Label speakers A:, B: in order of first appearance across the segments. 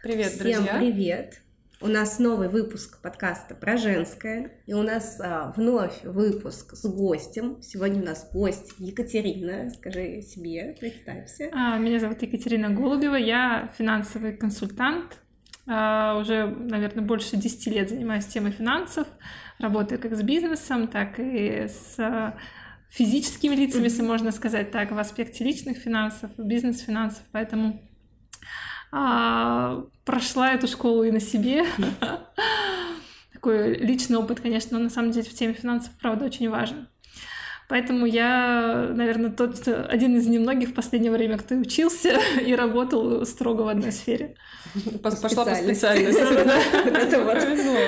A: Привет,
B: Всем
A: друзья!
B: привет! У нас новый выпуск подкаста про женское, и у нас а, вновь выпуск с гостем. Сегодня у нас гость Екатерина. Скажи себе, представься.
C: А, Меня зовут Екатерина Голубева, я финансовый консультант. А, Уже, наверное, больше 10 лет занимаюсь темой финансов, работаю как с бизнесом, так и с а, физическими лицами, если можно сказать так, в аспекте личных финансов, бизнес-финансов, поэтому а, прошла эту школу и на себе. Такой личный опыт, конечно, но на самом деле в теме финансов, правда, очень важен. Поэтому я, наверное, тот один из немногих в последнее время, кто учился и работал строго в одной сфере.
A: Пошла по специальности.
B: Это вот
A: Повезло.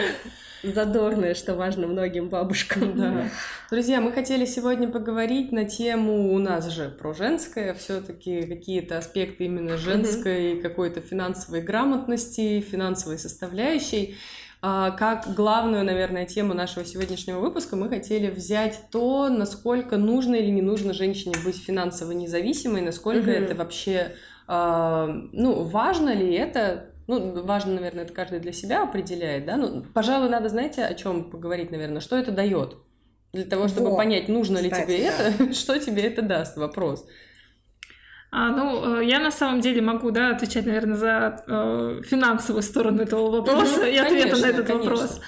B: Задорное, что важно многим бабушкам.
A: Да. Друзья, мы хотели сегодня поговорить на тему у нас же про женское, все-таки какие-то аспекты именно женской какой-то финансовой грамотности, финансовой составляющей. А, Как главную, наверное, тему нашего сегодняшнего выпуска мы хотели взять то, насколько нужно или не нужно женщине быть финансово независимой, насколько
B: Мгм.
A: это вообще, а, ну, важно ли это ну, важно, наверное, это каждый для себя определяет, да? Ну, пожалуй, надо, знаете, о чем поговорить, наверное, что это дает? Для того, чтобы
B: Во,
A: понять, нужно ли
B: кстати,
A: тебе
B: да.
A: это, что тебе это даст, вопрос.
C: А, ну, э, я на самом деле могу, да, отвечать, наверное, за э, финансовую сторону этого вопроса
A: Мгм,
C: и ответа
A: конечно,
C: на этот
A: конечно.
C: вопрос.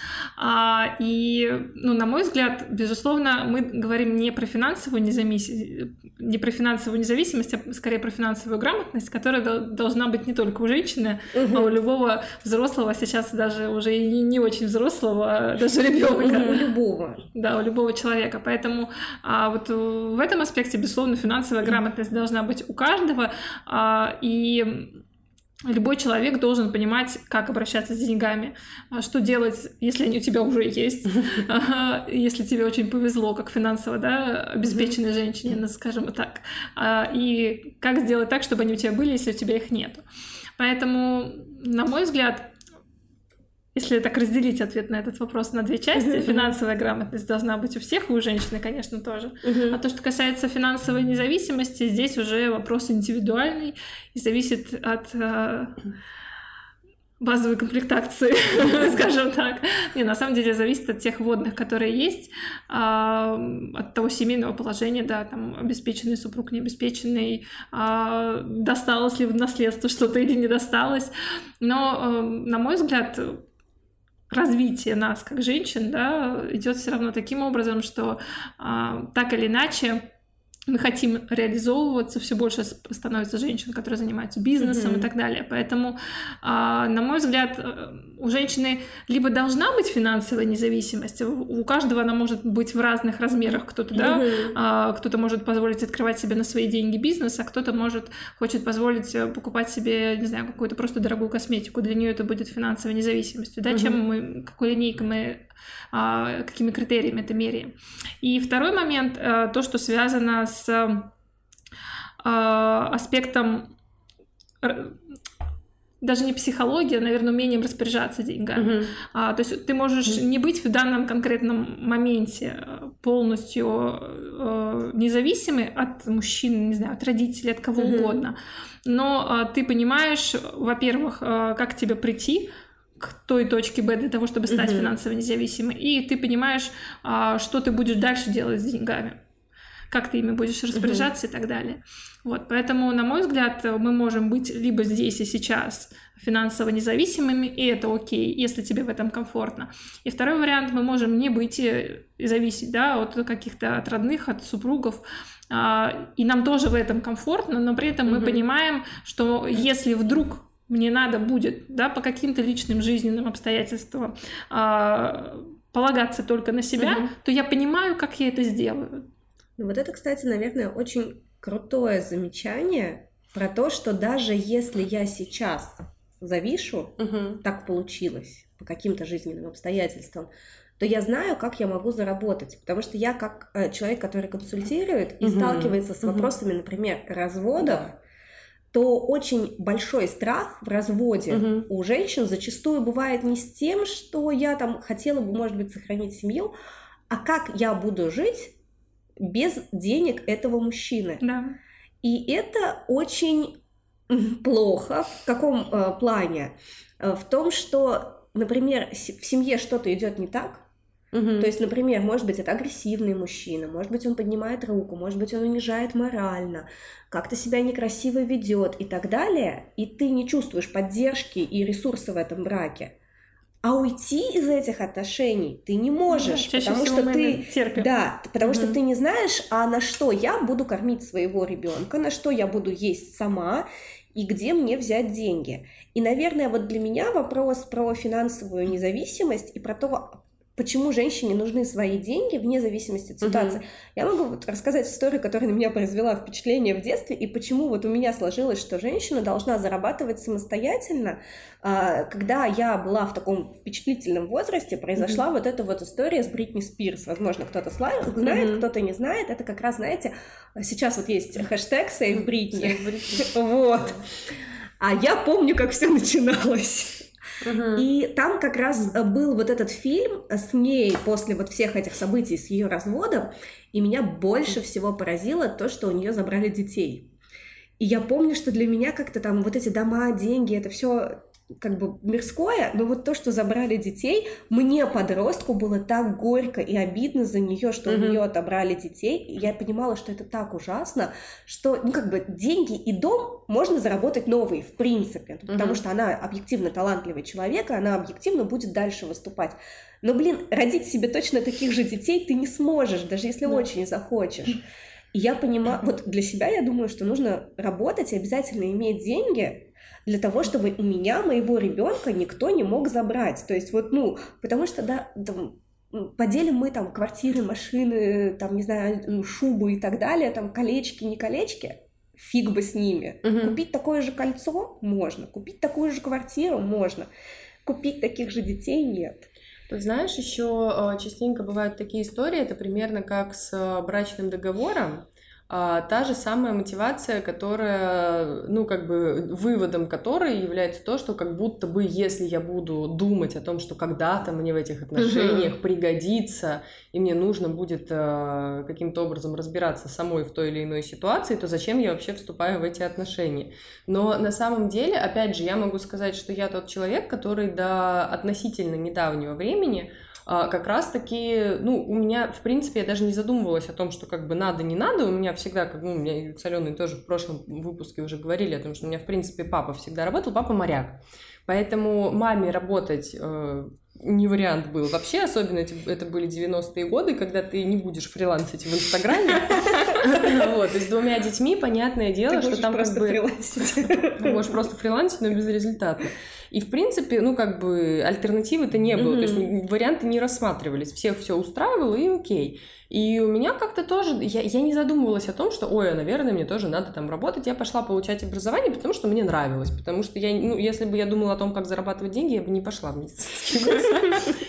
C: А, и, ну, на мой взгляд, безусловно, мы говорим не про финансовую независимость, не про финансовую независимость, а скорее про финансовую грамотность, которая дол- должна быть не только у женщины, а у любого взрослого, сейчас даже уже и не, очень взрослого, а даже
B: У
C: ребенка.
B: любого.
C: Да, у любого человека. Поэтому а, вот э, в этом аспекте, безусловно, финансовая грамотность должна быть у каждого. а, и любой человек должен понимать, как обращаться с деньгами, а, что делать, если они у тебя уже есть, если тебе очень повезло, как финансово да, обеспеченной женщине, скажем так, а, и как сделать так, чтобы они у тебя были, если у тебя их нет. Поэтому, на мой взгляд, если так разделить ответ на этот вопрос на две части, финансовая грамотность должна быть у всех, и у женщины, конечно, тоже. А то, что касается финансовой независимости, здесь уже вопрос индивидуальный и зависит от э, базовой комплектации, скажем так. Не, на самом деле зависит от тех вводных, которые есть, а, от того семейного положения, да, там обеспеченный супруг, необеспеченный, а, досталось ли в наследство что-то или не досталось. Но, э, на мой взгляд, развитие нас как женщин, да, идет все равно таким образом, что а, так или иначе мы хотим реализовываться, все больше становится женщин, которые занимаются бизнесом
B: Мгм.
C: и так далее. Поэтому, а, на мой взгляд, э, у женщины либо должна быть финансовая независимость, у у каждого она может быть в разных размерах. Кто-то, да,
B: Мгм.
C: а, кто-то может позволить открывать себе на свои деньги бизнес, а кто-то может хочет позволить э, покупать себе, не знаю, какую-то просто дорогую косметику. Для нее это будет финансовой независимостью. Да, чем мы, какой линейкой мы, какими критериями это меряем. И второй момент, э, то, что связано с а, аспектом даже не психология, наверное, умением распоряжаться деньгами.
B: Мгм.
C: А, то есть ты можешь не быть в данном конкретном моменте э, полностью э, независимой от мужчин, не знаю, от родителей, от кого
B: Мгм.
C: угодно. Но а, ты понимаешь, во-первых, э, как тебе прийти к той точке Б для того, чтобы стать
B: Мгм.
C: финансово независимой, и ты понимаешь, а, что ты будешь дальше делать с деньгами, как ты ими будешь распоряжаться и так далее. Вот, поэтому, на мой взгляд, мы можем быть либо здесь и сейчас финансово независимыми, и это окей, если тебе в этом комфортно. И второй вариант, мы можем не быть и и зависеть, да, от каких-то, от родных, от супругов, а, и нам тоже в этом комфортно, но при этом мы
B: Мгм.
C: понимаем, что если вдруг мне надо будет, да, по каким-то личным жизненным обстоятельствам а, полагаться только на себя,
B: Мгм.
C: то я понимаю, как я это сделаю.
B: Ну, Вот это, кстати, наверное, очень крутое замечание про то, что даже если я сейчас завишу,
A: Мгм.
B: так получилось по каким-то жизненным обстоятельствам, то я знаю, как я могу заработать. Потому что я как э, человек, который консультирует и
A: Мгм.
B: сталкивается с вопросами, например, разводов,
A: Да.
B: То очень большой страх в разводе
A: Мгм.
B: у женщин зачастую бывает не с тем, что я там хотела бы, может быть, сохранить семью, а как я буду жить без денег этого мужчины.
C: Да.
B: И это очень плохо. В каком э, плане? Э, в том, что, например, в семье что-то идет не так, Угу. То есть, например, может быть, это агрессивный мужчина, может быть, он поднимает руку, может быть, он унижает морально, как-то себя некрасиво ведет и так далее, и ты не чувствуешь поддержки и ресурса в этом браке. А уйти из этих отношений ты не можешь,
C: да,
B: потому что ты
C: терпим.
B: да, потому угу. что ты не знаешь, а на что я буду кормить своего ребенка, на что я буду есть сама и где мне взять деньги. И, наверное, вот для меня вопрос про финансовую независимость и про то, почему женщине нужны свои деньги вне зависимости от ситуации. Угу. Я могу вот рассказать историю, которая на меня произвела впечатление в детстве, и почему вот у меня сложилось, что женщина должна зарабатывать самостоятельно. А, когда я была в таком впечатлительном возрасте, произошла угу. вот эта вот история с Бритни Спирс. Возможно, кто-то знает, угу. кто-то не знает. Это как раз, знаете, сейчас вот есть хэштег Save Britney. Вот. А я помню, как все начиналось. И там как раз э, был вот этот фильм с ней после вот всех этих событий с ее разводом, и меня больше всего поразило то, что у нее забрали детей. И я помню, что для меня как-то там вот эти дома, деньги, это все как бы мирское, но вот то, что забрали детей, мне, подростку, было так горько и обидно за нее, что mm-hmm. у нее отобрали детей. И я понимала, что это так ужасно, что, ну, как бы деньги и дом можно заработать новые, в принципе, mm-hmm. потому что она объективно талантливый человек, и она объективно будет дальше выступать. Но, блин, родить себе точно таких же детей ты не сможешь, даже если mm-hmm. очень захочешь. И я понимаю, вот для себя я думаю, что нужно работать и обязательно иметь деньги, для того, чтобы у меня, моего ребенка, никто не мог забрать. То есть вот, ну, потому что, да, там, поделим мы там квартиры, машины, там, не знаю, шубу и так далее, там, колечки, не колечки, фиг бы с ними. Угу. Купить такое же кольцо можно, купить такую же квартиру можно, купить таких же детей нет.
A: Знаешь, еще э, частенько бывают такие истории, это примерно как с э, брачным договором, а, та же самая мотивация, которая, ну, как бы выводом которой является то, что как будто бы, если я буду думать о том, что когда-то мне в этих отношениях пригодится, и мне нужно будет э, каким-то образом разбираться самой в той или иной ситуации, то зачем я вообще вступаю в эти отношения? Но на самом деле, опять же, я могу сказать, что я тот человек, который до относительно недавнего времени а, как раз-таки, ну, у меня, в принципе, я даже не задумывалась о том, что как бы надо, не надо, у меня всегда, как, ну, у меня с Аленой тоже в прошлом выпуске уже говорили о том, что у меня, в принципе, папа всегда работал, папа моряк, поэтому маме работать э, не вариант был вообще, особенно эти, это были 90-е годы, когда ты не будешь фрилансить в Инстаграме. Вот, и с двумя детьми, понятное дело, что там
B: просто фрилансить.
A: Можешь просто фрилансить, но без результата. И, в принципе, ну, как бы альтернативы-то не было, то есть варианты не рассматривались, всех все устраивало, и окей. И у меня как-то тоже, я, я не задумывалась о том, что, ой, наверное, мне тоже надо там работать. Я пошла получать образование, потому что мне нравилось. Потому что я, ну, если бы я думала о том, как зарабатывать деньги, я бы не пошла в медицинский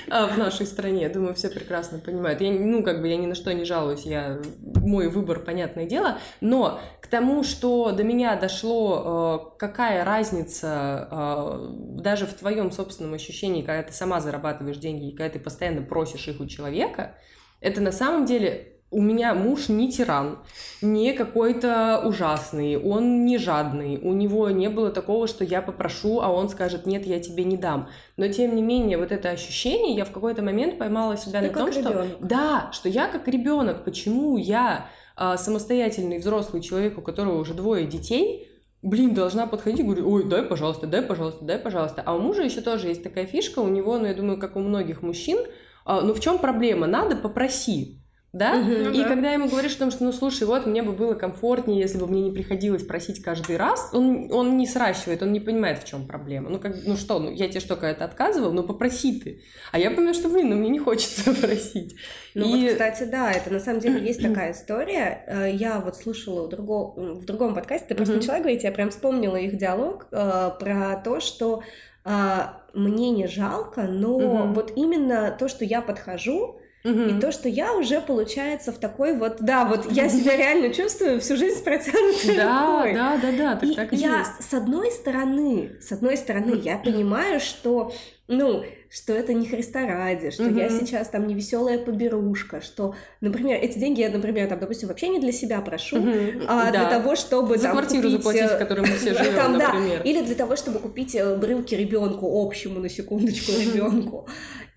A: а, в нашей стране. Думаю, все прекрасно понимают. Я, ну, как бы я ни на что не жалуюсь. Я, мой выбор, понятное дело. Но к тому, что до меня дошло, э, какая разница э, даже в твоем собственном ощущении, когда ты сама зарабатываешь деньги, и когда ты постоянно просишь их у человека, это на самом деле у меня муж не тиран, не какой-то ужасный, он не жадный, у него не было такого, что я попрошу, а он скажет, нет, я тебе не дам. Но тем не менее, вот это ощущение, я в какой-то момент поймала себя
B: Ты
A: на том,
B: ребенок.
A: что... Да, что я как ребенок, почему я а, самостоятельный взрослый человек, у которого уже двое детей, блин, должна подходить и говорить, ой, дай, пожалуйста, дай, пожалуйста, дай, пожалуйста. А у мужа еще тоже есть такая фишка, у него, ну, я думаю, как у многих мужчин, ну в чем проблема? Надо попроси да? Угу, и да. когда ему говоришь о том, что, ну, слушай, вот мне бы было комфортнее, если бы мне не приходилось просить каждый раз, он, он не сращивает, он не понимает, в чем проблема. Ну, как, ну что, ну, я тебе что, когда-то отказывал, ну, попроси ты. А я понимаю, что, блин, ну, мне не хочется просить.
B: Ну, и... вот, кстати, да, это на самом деле есть такая история. Э, я вот слушала в, друго... в другом подкасте, ты просто начала говорить, я прям вспомнила их диалог э, про то, что э, мне не жалко, но угу. вот именно то, что я подхожу, Угу. И то, что я уже, получается, в такой вот, да, вот я себя реально чувствую всю жизнь с протянутой
A: да, рукой. Да, да, да, так,
B: и
A: так и
B: я,
A: есть.
B: с одной стороны, с одной стороны, я понимаю, что ну, что это не Христа ради, что
A: Мгм.
B: я сейчас там не веселая поберушка, что, например, эти деньги я, например, там, допустим, вообще не для себя прошу,
A: Мгм.
B: а для
A: Да.
B: того, чтобы
A: За
B: там,
A: квартиру
B: купить,
A: заплатить,
B: э,
A: в которой мы все
B: там,
A: живем,
B: да,
A: например.
B: или для того, чтобы купить э, брюки ребенку общему на секундочку ребенку,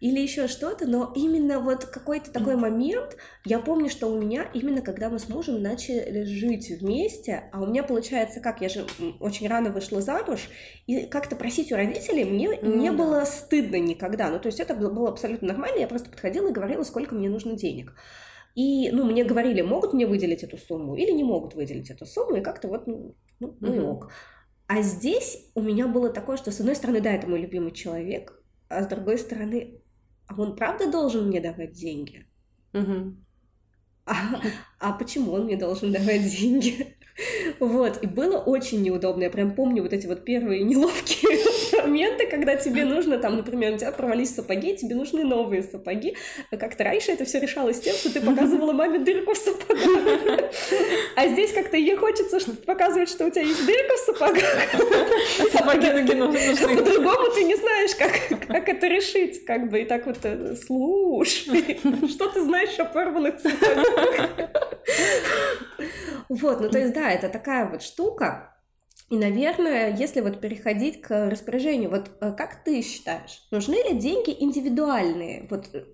B: или еще что-то, но именно вот какой-то такой момент, я помню, что у меня именно когда мы с мужем начали жить вместе, а у меня получается как, я же очень рано вышла замуж, и как-то просить у родителей мне
A: Ну
B: не
A: да.
B: было стыдно никогда, ну то есть это было абсолютно нормально, я просто подходила и говорила, сколько мне нужно денег. И, ну, мне говорили, могут мне выделить эту сумму или не могут выделить эту сумму, и как-то вот, ну, ну, ну и ок. А здесь у меня было такое, что, с одной стороны, да, это мой любимый человек, а с другой стороны, а он правда должен мне давать деньги?
A: Мгм.
B: А, а почему он мне должен давать деньги? Вот, и было очень неудобно. Я прям помню вот эти вот первые неловкие моменты, когда тебе нужно, там, например, у тебя порвались сапоги, тебе нужны новые сапоги. А как-то раньше это все решалось тем, что ты показывала маме дырку в сапогах. А здесь как-то ей хочется показывать, что у тебя есть дырка в сапогах.
C: Сапоги ноги нужны.
B: по-другому ты не знаешь, как, как это решить, как бы, и так вот, э, слушай, что ты знаешь о порванных сапогах? Вот, ну то есть, да, это такая вот штука, и, наверное, если вот переходить к распоряжению, вот э, как ты считаешь, нужны ли деньги индивидуальные, вот э,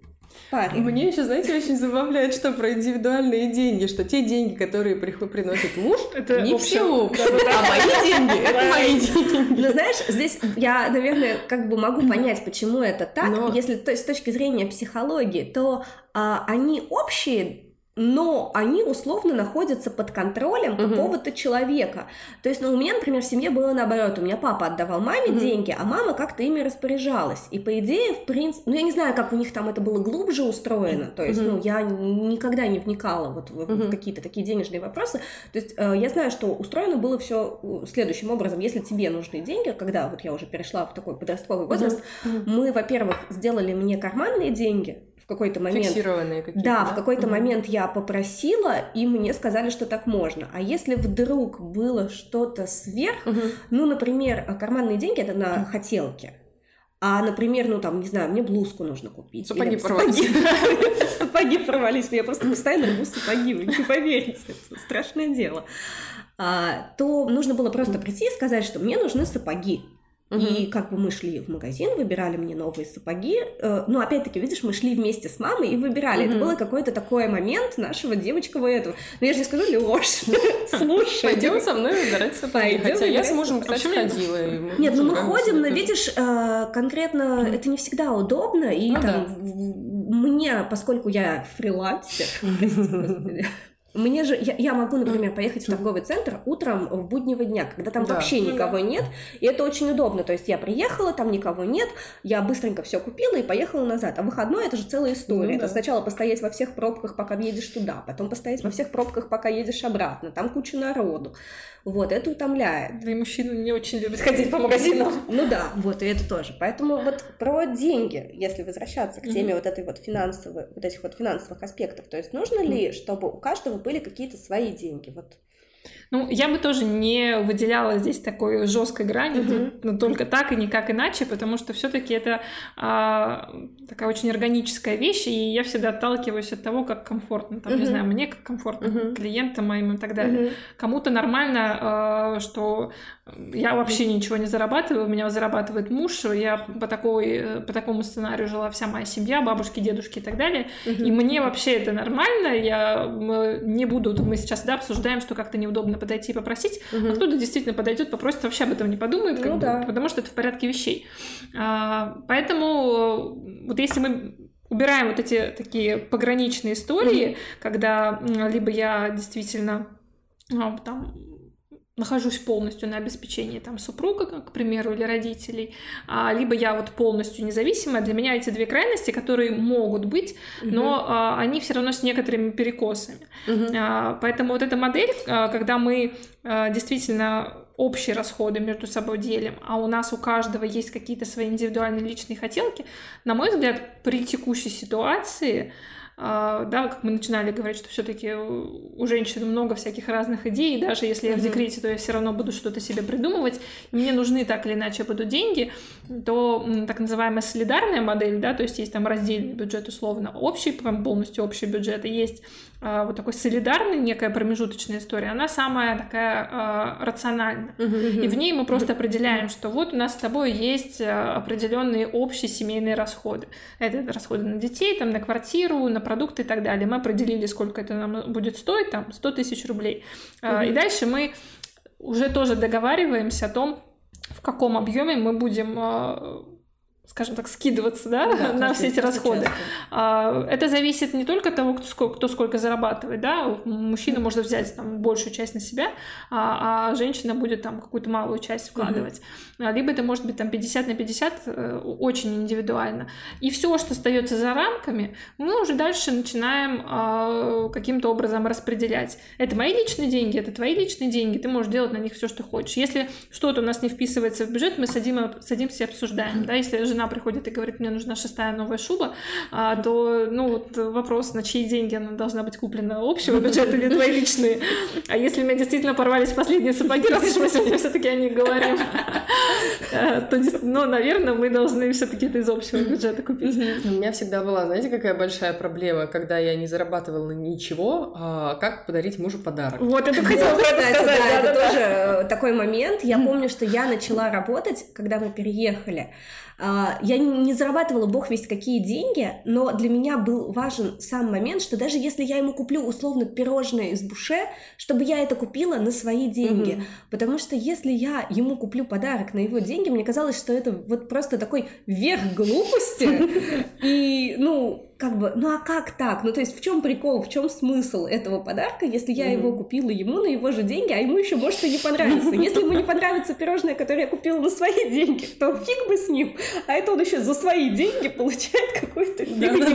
B: паре?
A: Мне еще, знаете, очень забавляет, что про индивидуальные деньги, что те деньги, которые приносит муж,
C: Это
A: не все общие, а мои деньги — это мои деньги.
B: Ну, знаешь, здесь я, наверное, как бы могу понять, почему это так.
A: Но-
B: Если то с точки зрения психологии, то а, они общие, но они условно находятся под контролем
A: Мгм.
B: какого-то человека. То есть, ну, у меня, например, в семье было наоборот. У меня папа отдавал маме
A: Мгм.
B: деньги, а мама как-то ими распоряжалась. И, по идее, в принципе... Ну, я не знаю, как у них там это было глубже устроено. То есть,
A: Мгм.
B: ну, я никогда не вникала вот в, в
A: Мгм.
B: какие-то такие денежные вопросы. То есть э, я знаю, что устроено было все следующим образом. Если тебе нужны деньги, когда вот я уже перешла в такой подростковый возраст,
A: Мгм.
B: мы, во-первых, сделали мне карманные деньги в какой-то момент.
A: Фиксированные какие-то,
B: Да, в какой-то
A: Мгм.
B: момент я попросила, и мне сказали, что так можно. А если вдруг было что-то сверх,
A: Мгм.
B: ну, например, э, карманные деньги это на хотелки. А, например, ну там, не знаю, мне блузку нужно купить.
A: Сапоги порвались.
B: Сапоги порвались. Я просто постоянно рву сапоги, вы не поверите. Это страшное дело. А, то нужно было просто прийти и сказать, что мне нужны сапоги. И как бы мы шли в магазин, выбирали мне новые сапоги. Э, Ну, опять-таки, видишь, мы шли вместе с мамой и выбирали. Это было какой-то такой момент нашего девочкового этого. Но я же не скажу, Лёш, слушай.
A: Пойдем со мной выбирать сапоги. Хотя я с мужем, кстати, ходила.
B: Нет, ну мы ходим, но видишь, э, конкретно это не всегда удобно, и
A: Ну
B: там мне, поскольку я фрилансер, мне же, я, я могу, например, поехать в торговый центр утром в буднего дня, когда там
A: Да.
B: вообще
C: Ну
B: никого нет, и это очень удобно. То есть я приехала, там никого нет, я быстренько все купила и поехала назад. А выходной это же целая история.
A: Ну
B: это
A: да.
B: сначала постоять во всех пробках, пока едешь туда, потом постоять во всех пробках, пока едешь обратно. Там куча народу. Вот, это утомляет.
C: Да и мужчины не очень любят ходить по магазинам.
B: Ну да, вот и это тоже. Поэтому вот про деньги, если возвращаться к теме вот этой вот финансовой, вот этих вот финансовых аспектов, то есть нужно ли, чтобы у каждого были какие-то свои деньги? Вот.
C: Ну, я бы тоже не выделяла здесь такой жесткой грани,
B: Мгм.
C: тут, ну, только так и никак иначе, потому что все-таки это а, такая очень органическая вещь, и я всегда отталкиваюсь от того, как комфортно. Там, не
B: Мгм.
C: знаю, мне как комфортно,
A: Мгм.
C: клиентам моим и так далее.
B: Мгм.
C: Кому-то нормально, а, что я вообще ничего не зарабатываю, у меня зарабатывает муж, я по, такой, э, по такому сценарию жила вся моя семья, бабушки, дедушки и так далее. И мне вообще это нормально, я не буду, мы сейчас да, обсуждаем, что как-то неудобно подойти и попросить,
A: Мгм.
C: а кто-то действительно подойдет, попросит, вообще об этом не подумает, как
B: Ну
C: бы,
B: да.
C: потому что это в порядке вещей. А, поэтому э, вот если мы убираем вот эти такие пограничные истории, когда м, либо я действительно а, там нахожусь полностью на обеспечении там супруга, как, к примеру, или родителей, а, либо я вот полностью независимая. Для меня эти две крайности, которые могут быть, но а, они все равно с некоторыми перекосами.
A: Мгм.
C: А, Поэтому вот эта модель, а, когда мы а, действительно общие расходы между собой делим, а у нас у каждого есть какие-то свои индивидуальные личные хотелки, на мой взгляд, при текущей ситуации да, как мы начинали говорить, что все-таки у женщин много всяких разных идей, и даже если я в декрете, то я все равно буду что-то себе придумывать, и мне нужны так или иначе будут деньги, то так называемая солидарная модель, да, то есть есть там раздельный бюджет условно, общий, прям полностью общий бюджет, и есть а, вот такой солидарный, некая промежуточная история, она самая такая а, рациональная. И в ней мы просто определяем, что вот у нас с тобой есть а, определенные общие семейные расходы. Это расходы на детей, там, на квартиру, на продукты и так далее. Мы определили, сколько это нам будет стоить, там, 100 тысяч рублей. Mm-hmm. И дальше мы уже тоже договариваемся о том, в каком объеме мы будем а, скажем так, скидываться да, да на все эти расходы. Часто. Это зависит не только от того, кто сколько, кто сколько зарабатывает. Да? Мужчина mm может взять там, большую часть на себя, а, а женщина будет там какую-то малую часть вкладывать. mm Либо это может быть там 50 на 50, э, очень индивидуально. И все, что остается за рамками, мы уже дальше начинаем а, каким-то образом распределять. Это мои личные деньги, это твои личные деньги, ты можешь делать на них все, что хочешь. Если что-то у нас не вписывается в бюджет, мы садим, садимся и обсуждаем. Да? Если жена приходит и говорит, мне нужна шестая новая шуба, а, то, ну, вот вопрос, на чьи деньги она должна быть куплена, общего бюджета или твои личные. А если у меня действительно порвались последние сапоги, раз уж мы сегодня все-таки о них говорим, а, то, ну, наверное, мы должны все-таки это из общего бюджета купить.
A: У меня всегда была, знаете, какая большая проблема, когда я не зарабатывала ничего, а как подарить мужу подарок.
C: Вот, это хотела сказать. Да,
B: это тоже э, такой момент. Я помню, что я начала работать, когда мы переехали. А, я не зарабатывала бог весть какие деньги, но для меня был важен сам момент, что даже если я ему куплю условно пирожное из буше, чтобы я это купила на свои деньги. Mm-hmm. Потому что если я ему куплю подарок на его деньги, мне казалось, что это вот просто такой верх глупости. И, ну, как бы, ну а как так? Ну то есть в чем прикол, в чем смысл этого подарка, если я mm-hmm. его купила ему на его же деньги, а ему еще может и не понравится. Если ему не понравится пирожное, которое я купила на свои деньги, то фиг бы с ним. А это он еще за свои деньги получает какую-то фигню.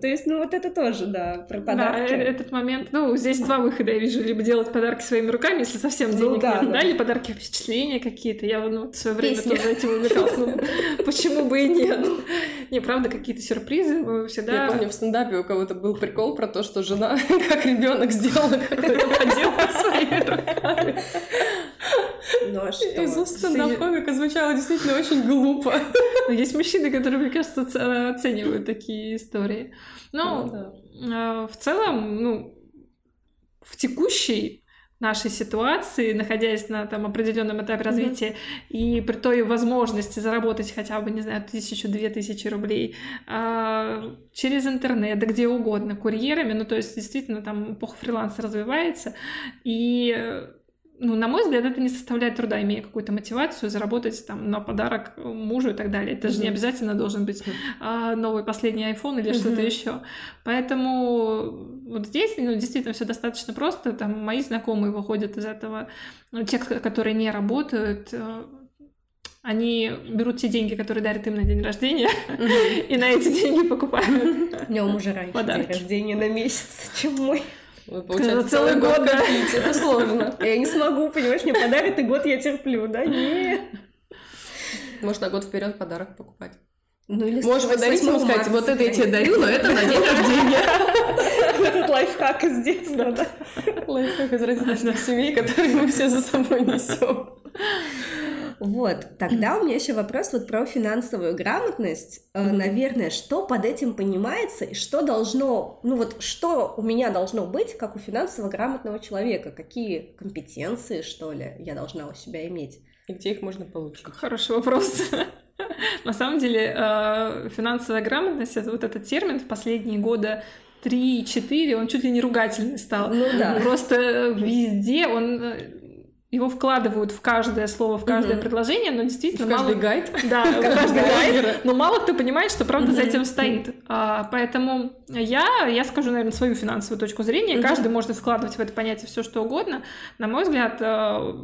B: То есть, ну вот это тоже, да, про подарки. Да,
C: этот момент, ну, здесь два выхода я вижу, либо делать подарки своими руками, если совсем ну денег ну, да, нет, да. да, или подарки впечатления какие-то. Я ну, в свое время Песня. тоже этим увлекалась, ну, почему бы и нет. Не, правда, какие-то сюрпризы всегда...
A: Я помню, в стендапе у кого-то был прикол про то, что жена, как ребенок сделала какой-то поделок своими руками. Ну а что? Из уст стендап-комика звучало действительно очень глупо.
C: Есть мужчины, которые, мне кажется, оценивают такие истории. Но ну, да. Э, в целом, ну, в текущей нашей ситуации, находясь на там определенном этапе развития mm-hmm. и при той возможности заработать хотя бы, не знаю, тысячу-две тысячи рублей а, через интернет, да где угодно, курьерами, ну то есть действительно там эпоха фриланса развивается, и ну, на мой взгляд, это не составляет труда, имея какую-то мотивацию, заработать там на подарок мужу и так далее. Это mm-hmm. же не обязательно должен быть а, новый последний iPhone или mm-hmm. что-то еще. Поэтому вот здесь ну, действительно все достаточно просто. Там мои знакомые выходят из этого. Ну, те, которые не работают, э, они берут те деньги, которые дарят им на день рождения, и на эти деньги покупают.
B: У него мужа раньше день рождения на месяц, чем мой.
A: Получается, целый год, да. Это сложно.
B: Я не смогу, понимаешь, мне подарят, и год я терплю, да? Нет.
A: Может, на год вперед подарок покупать. Ну, или Можешь подарить ему сказать, вот это я тебе дарю, но это на день рождения.
B: Этот лайфхак из детства, да?
A: Лайфхак из родительских семей, который мы все за собой несем.
B: Вот, тогда у меня еще вопрос вот про финансовую грамотность. Mm-hmm. Наверное, что под этим понимается и что должно, ну вот что у меня должно быть, как у финансово грамотного человека? Какие компетенции, что ли, я должна у себя иметь?
A: И где их можно получить?
C: Хороший вопрос. На самом деле, э, финансовая грамотность это вот этот термин в последние годы 3-4, он чуть ли не ругательный стал. Ну да. Просто везде он э, его вкладывают в каждое слово, в каждое mm-hmm. предложение, но действительно
A: в каждый мало... гайд.
C: Да, в каждый гайд. Но мало кто понимает, что правда за этим стоит. А, поэтому я, я скажу, наверное, свою финансовую точку зрения. Каждый может вкладывать в это понятие все что угодно. На мой взгляд, э,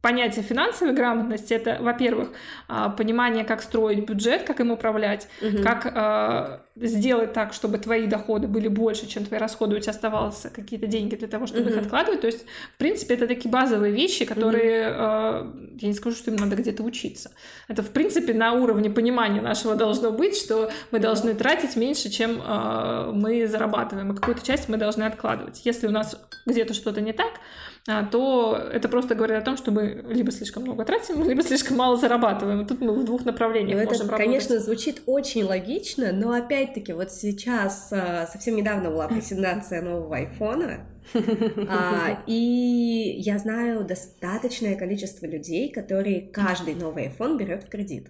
C: понятие финансовой грамотности это, во-первых, а, понимание, как строить бюджет, как им управлять, угу. как э, сделать так, чтобы твои доходы были больше, чем твои расходы, у тебя оставалось какие-то деньги для того, чтобы угу. их откладывать. То есть, в принципе, это такие базовые вещи, которые, угу. э, я не скажу, что им надо где-то учиться. Это, в принципе, на уровне понимания нашего должно быть, что мы должны тратить меньше, чем э, мы зарабатываем, и какую-то часть мы должны откладывать. Если у нас где-то что-то не так, то это просто говорит о том, что мы либо слишком много тратим, либо слишком мало зарабатываем. И тут мы в двух направлениях
B: ну,
C: можем
B: это,
C: работать.
B: конечно, звучит очень логично, но опять-таки вот сейчас, а, совсем недавно была презентация нового айфона, а, и я знаю достаточное количество людей, которые каждый новый iPhone берет в кредит.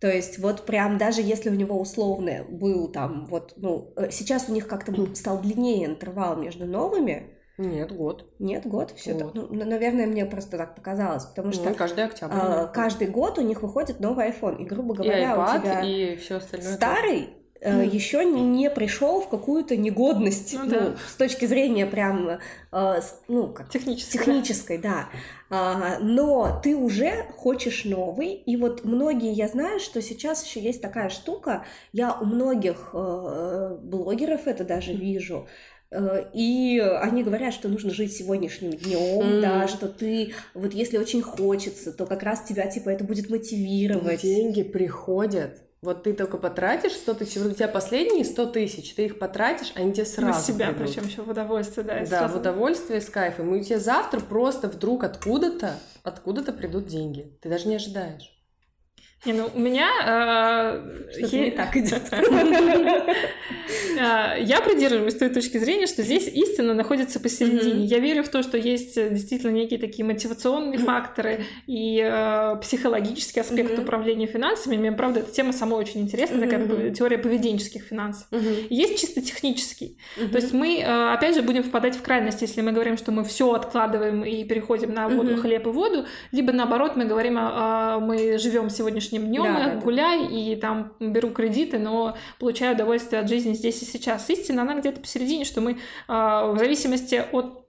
B: То есть вот прям даже если у него условно был там вот, ну, э, сейчас у них как-то стал длиннее интервал между новыми,
A: нет, год.
B: Нет, год, все так. Ну, наверное, мне просто так показалось, потому что
A: ну, каждый октябрь.
B: А, каждый год у них выходит новый iPhone, и грубо говоря,
A: и iPad,
B: у тебя
A: и все остальное.
B: Старый э, еще не, пришел в какую-то негодность, ну, ну, да. с точки зрения прям, э, ну, как
C: технической,
B: технической да. А, но ты уже хочешь новый, и вот многие, я знаю, что сейчас еще есть такая штука, я у многих э, блогеров это даже вижу, и они говорят, что нужно жить сегодняшним днем, mm. да, что ты, вот если очень хочется, то как раз тебя, типа, это будет мотивировать.
A: Деньги приходят. Вот ты только потратишь 100 тысяч, вот у тебя последние 100 тысяч, ты их потратишь, они тебе сразу
C: На себя,
A: придут.
C: причем еще в удовольствие, да.
A: Да,
C: сразу...
A: в удовольствие, с кайфом. И у тебя завтра просто вдруг откуда-то, откуда-то придут деньги. Ты даже не ожидаешь.
C: Не, ну у меня...
B: Э, Что-то не так идет.
C: Э, я придерживаюсь той точки зрения, что здесь истина находится посередине. Я верю в то, что есть э, действительно некие такие мотивационные факторы и э, психологический аспект управления финансами. Мне, правда, эта тема сама очень интересная, такая теория поведенческих финансов. Есть чисто технический. То есть мы, опять же, будем впадать в крайность, если мы говорим, что мы все откладываем и переходим на воду, хлеб и воду, либо наоборот мы говорим, мы живем сегодняшним сегодняшним днем, да, да, гуляй да. и там беру кредиты, но получаю удовольствие от жизни здесь и сейчас. Истина, она где-то посередине, что мы а, в зависимости от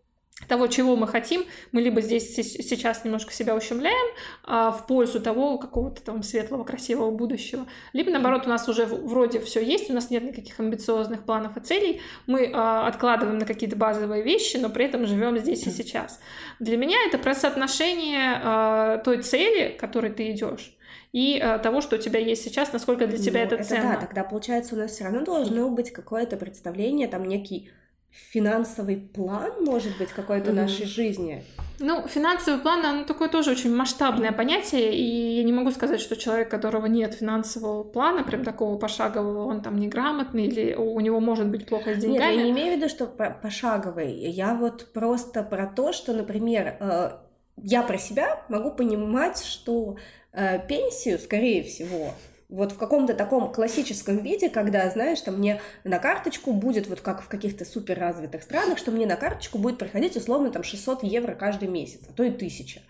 C: того, чего мы хотим, мы либо здесь сейчас немножко себя ущемляем а, в пользу того какого-то там светлого, красивого будущего, либо наоборот у нас уже вроде все есть, у нас нет никаких амбициозных планов и целей, мы а, откладываем на какие-то базовые вещи, но при этом живем здесь и сейчас. Для меня это про соотношение а, той цели, к которой ты идешь, и э, того, что у тебя есть сейчас, насколько для тебя ну, это, это ценно.
B: Да, тогда получается у нас все равно должно быть какое-то представление, там некий финансовый план, может быть, какой-то mm-hmm. нашей жизни.
C: Ну, финансовый план, оно такое тоже очень масштабное понятие, и я не могу сказать, что человек, у которого нет финансового плана, прям такого пошагового, он там неграмотный, или у него может быть плохо с деньгами.
B: Нет, я не имею в виду, что пошаговый. Я вот просто про то, что, например, э, я про себя могу понимать, что Э, пенсию, скорее всего, вот в каком-то таком классическом виде, когда, знаешь, там мне на карточку будет, вот как в каких-то суперразвитых странах, что мне на карточку будет проходить условно там 600 евро каждый месяц, а то и 1000.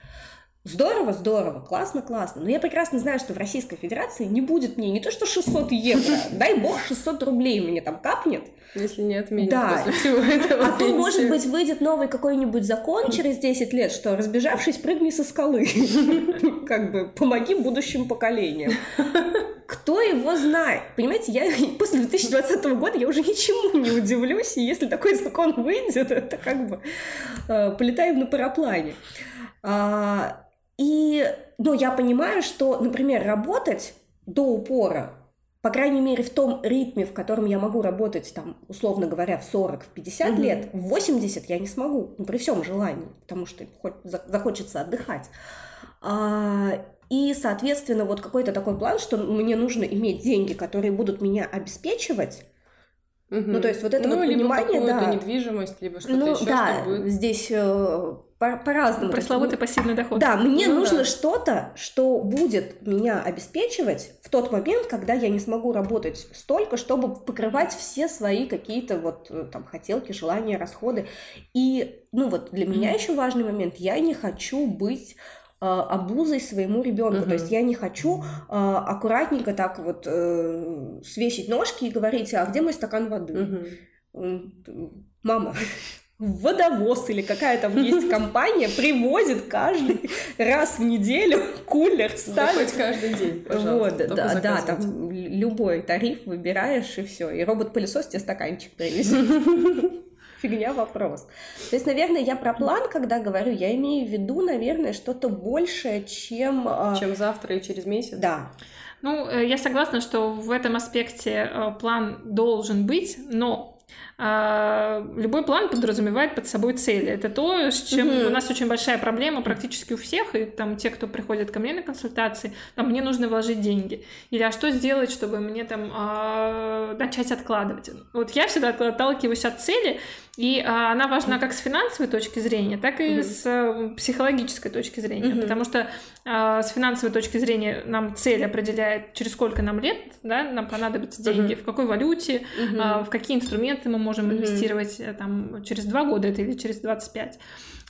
B: Здорово, здорово, классно, классно. Но я прекрасно знаю, что в Российской Федерации не будет мне не то что 600 евро, дай бог 600 рублей мне там капнет.
A: Если не отменят да. после всего этого
B: А тут, может быть, выйдет новый какой-нибудь закон через 10 лет, что разбежавшись, прыгни со скалы. Как бы помоги будущим поколениям. Кто его знает? Понимаете, я после 2020 года я уже ничему не удивлюсь, и если такой закон выйдет, это как бы э, полетаем на параплане. А, и, ну, я понимаю, что, например, работать до упора, по крайней мере, в том ритме, в котором я могу работать, там, условно говоря, в 40, в 50 mm-hmm. лет, в 80 я не смогу, ну, при всем желании, потому что хоть захочется отдыхать. А, и, соответственно, вот какой-то такой план, что мне нужно иметь деньги, которые будут меня обеспечивать,
A: Угу. Ну, то есть вот это ну, вот либо понимание, да. недвижимость, либо что-то ну, еще,
B: да, чтобы... здесь э, по- по-разному.
C: Пресловутый пассивный доход.
B: Да, мне ну, нужно да. что-то, что будет меня обеспечивать в тот момент, когда я не смогу работать столько, чтобы покрывать все свои какие-то вот э, там хотелки, желания, расходы. И, ну вот для меня еще важный момент, я не хочу быть обузой своему ребенку. Uh-huh. То есть я не хочу а, аккуратненько так вот э, свесить ножки и говорить, а где мой стакан воды? Uh-huh. Мама, водовоз или какая там есть компания привозит каждый раз в неделю кулер ставит.
A: каждый день,
B: Вот,
A: пожалуйста. только
B: да, да, там любой тариф выбираешь и все, и робот-пылесос тебе стаканчик привезет. Фигня вопрос. То есть, наверное, я про план, когда говорю, я имею в виду, наверное, что-то большее, чем... а,
A: Чем завтра и через месяц.
B: Да,
C: Ну, э, я согласна, что в этом аспекте э, план должен быть, но любой план подразумевает под собой цели. Это то, с чем
B: Мгм.
C: у нас очень большая проблема практически у всех, и там те, кто приходит ко мне на консультации, там мне нужно вложить деньги. Или а что сделать, чтобы мне там а, начать откладывать? Вот я всегда отталкиваюсь от цели, и а, она важна как с финансовой точки зрения, так и
A: Мгм.
C: с э, психологической точки зрения,
B: Мгм.
C: потому что а, с финансовой точки зрения нам цель определяет, через сколько нам лет, да, нам понадобятся деньги,
A: Мгм.
C: в какой валюте, а, в какие инструменты мы можем
B: Мгм.
C: инвестировать э, там через два года это или через 25.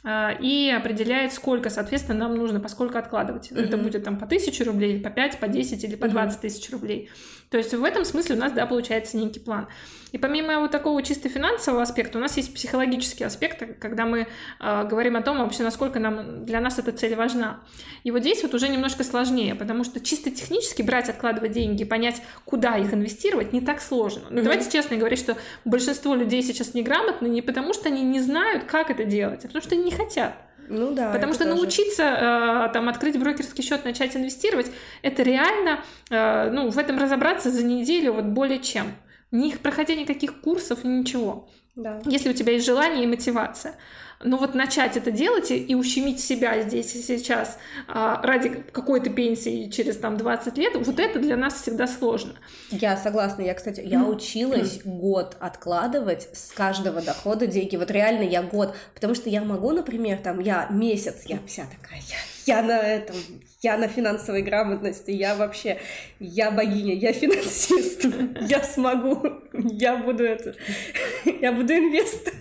C: А, И определяет, сколько, соответственно, нам нужно, поскольку откладывать. Это
B: Мгм.
C: будет там по тысяче рублей, по 5, по 10 или по
B: Мгм.
C: 20 тысяч рублей. То есть в этом смысле у нас, да, получается некий план. И помимо вот такого чисто финансового аспекта, у нас есть психологический аспект, когда мы а, говорим о том, вообще, насколько нам, для нас эта цель важна. И вот здесь вот уже немножко сложнее, потому что чисто технически брать, откладывать деньги, понять, куда их инвестировать, не так сложно. Но
A: Мгм.
C: Давайте честно говорить, что большинство людей сейчас неграмотны не потому, что они не знают, как это делать, а потому что они не хотят.
B: ну да.
C: Потому что
B: тоже.
C: научиться э, там открыть брокерский счет, начать инвестировать, это реально, э, ну, в этом разобраться за неделю вот более чем. Не проходя никаких курсов, ничего.
B: Да.
C: Если у тебя есть желание и мотивация. Но вот начать это делать и, и ущемить себя здесь и сейчас а, ради какой-то пенсии через там 20 лет, вот это для нас всегда сложно.
B: Я согласна. Я, кстати, я училась год откладывать с каждого дохода деньги. Вот реально я год. Потому что я могу, например, там, я месяц, я вся такая, я, я на этом, я на финансовой грамотности, я вообще, я богиня, я финансист, я смогу, я буду это, я буду инвестор.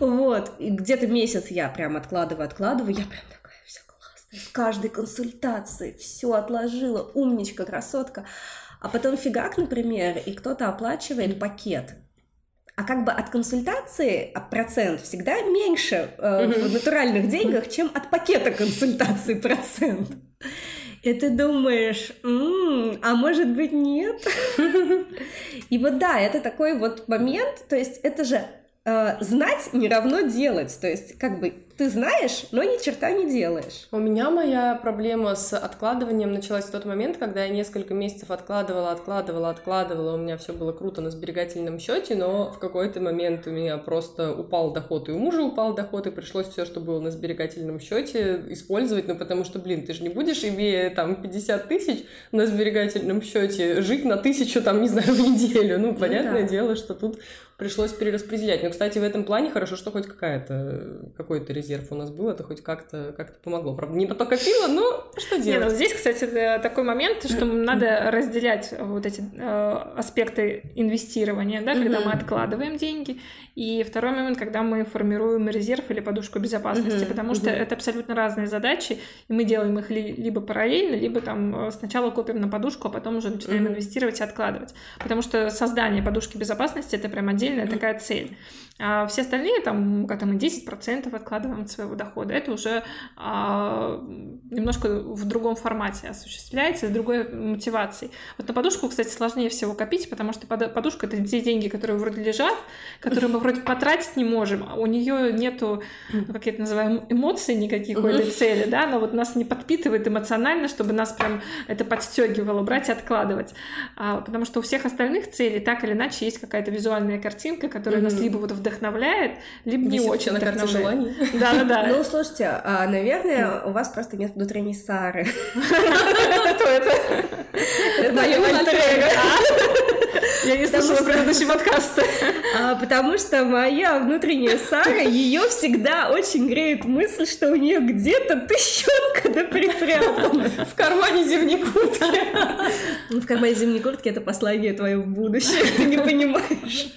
B: Вот. И где-то месяц я прям откладываю, откладываю, я прям такая вся классная. С каждой консультации все отложила, умничка, красотка. А потом фигак, например, и кто-то оплачивает пакет. А как бы от консультации а процент всегда меньше э, в натуральных деньгах, чем от пакета консультации процент. И ты думаешь, «М, а может быть нет? И вот да, это такой вот момент, то есть это же знать не равно делать, то есть как бы ты знаешь, но ни черта не делаешь.
A: У меня моя проблема с откладыванием началась в тот момент, когда я несколько месяцев откладывала, откладывала, откладывала. У меня все было круто на сберегательном счете, но в какой-то момент у меня просто упал доход, и у мужа упал доход, и пришлось все, что было на сберегательном счете, использовать. Ну, потому что, блин, ты же не будешь, имея там 50 тысяч на сберегательном счете, жить на тысячу, там, не знаю, в неделю. Ну, понятное
B: да.
A: дело, что тут пришлось перераспределять. Но, кстати, в этом плане хорошо, что хоть какая-то, какой-то резерв у нас был, это хоть как-то как помогло. Правда, не поток копила, но что
C: ну
A: делать?
C: здесь, кстати, э, такой момент, что надо разделять вот эти э, аспекты инвестирования, да, когда мы откладываем деньги, и второй момент, когда мы формируем резерв или подушку безопасности, потому что это абсолютно разные задачи, и мы делаем их ли- либо параллельно, либо там э, сначала копим на подушку, а потом уже начинаем инвестировать и откладывать, потому что создание подушки безопасности это прям отдельная такая цель. А все остальные, там, когда мы 10% откладываем от своего дохода, это уже а, немножко в другом формате осуществляется, с другой мотивацией. Вот на подушку, кстати, сложнее всего копить, потому что подушка — это те деньги, которые вроде лежат, которые мы вроде потратить не можем, а у нее нету, ну, как я это называю, эмоций никаких у этой цели, да, она вот нас не подпитывает эмоционально, чтобы нас прям это подстегивало брать и откладывать. А, потому что у всех остальных целей так или иначе есть какая-то визуальная картинка, которая нас
A: Мгм.
C: либо вот вдохновляет, либо не
A: Висит
C: очень
A: на карте желаний.
C: Да-да-да.
B: Ну, слушайте, а, наверное, у вас просто нет внутренней Сары.
C: Кто это?
B: Это.
C: Я не слышала
B: что-
C: предыдущий подкаст.
B: А, Потому что моя внутренняя Сара, ее всегда очень греет мысль, что у нее где-то тыщенка да припрятана.
A: В кармане зимней куртки.
B: Ну, В кармане зимней куртки это послание твое в будущее, ты не понимаешь.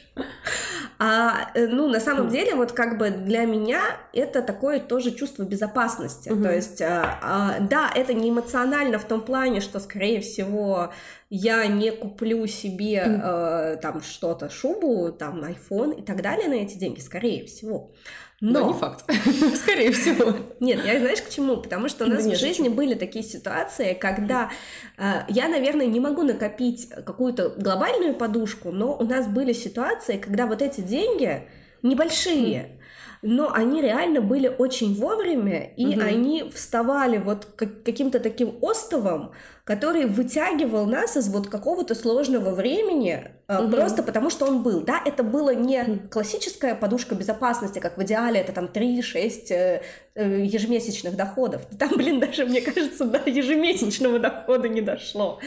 B: А, э, ну, на самом деле, вот как бы для меня это такое тоже чувство безопасности.
A: Мгм.
B: То есть, а, а, да, это не эмоционально в том плане, что, скорее всего, я не куплю себе э, там что-то, шубу, там, iPhone и так далее на эти деньги, скорее всего.
A: Но... но не факт. Скорее всего.
B: Нет, я знаешь к чему? Потому что у нас да в жизни были такие ситуации, когда э, я, наверное, не могу накопить какую-то глобальную подушку, но у нас были ситуации, когда вот эти деньги небольшие, но они реально были очень вовремя, и угу. они вставали вот каким-то таким остовом, который вытягивал нас из вот какого-то сложного времени, угу. просто потому что он был. Да, это было не классическая подушка безопасности, как в идеале это там 3-6 э, э, ежемесячных доходов. Там, блин, даже, мне кажется, до ежемесячного дохода не дошло.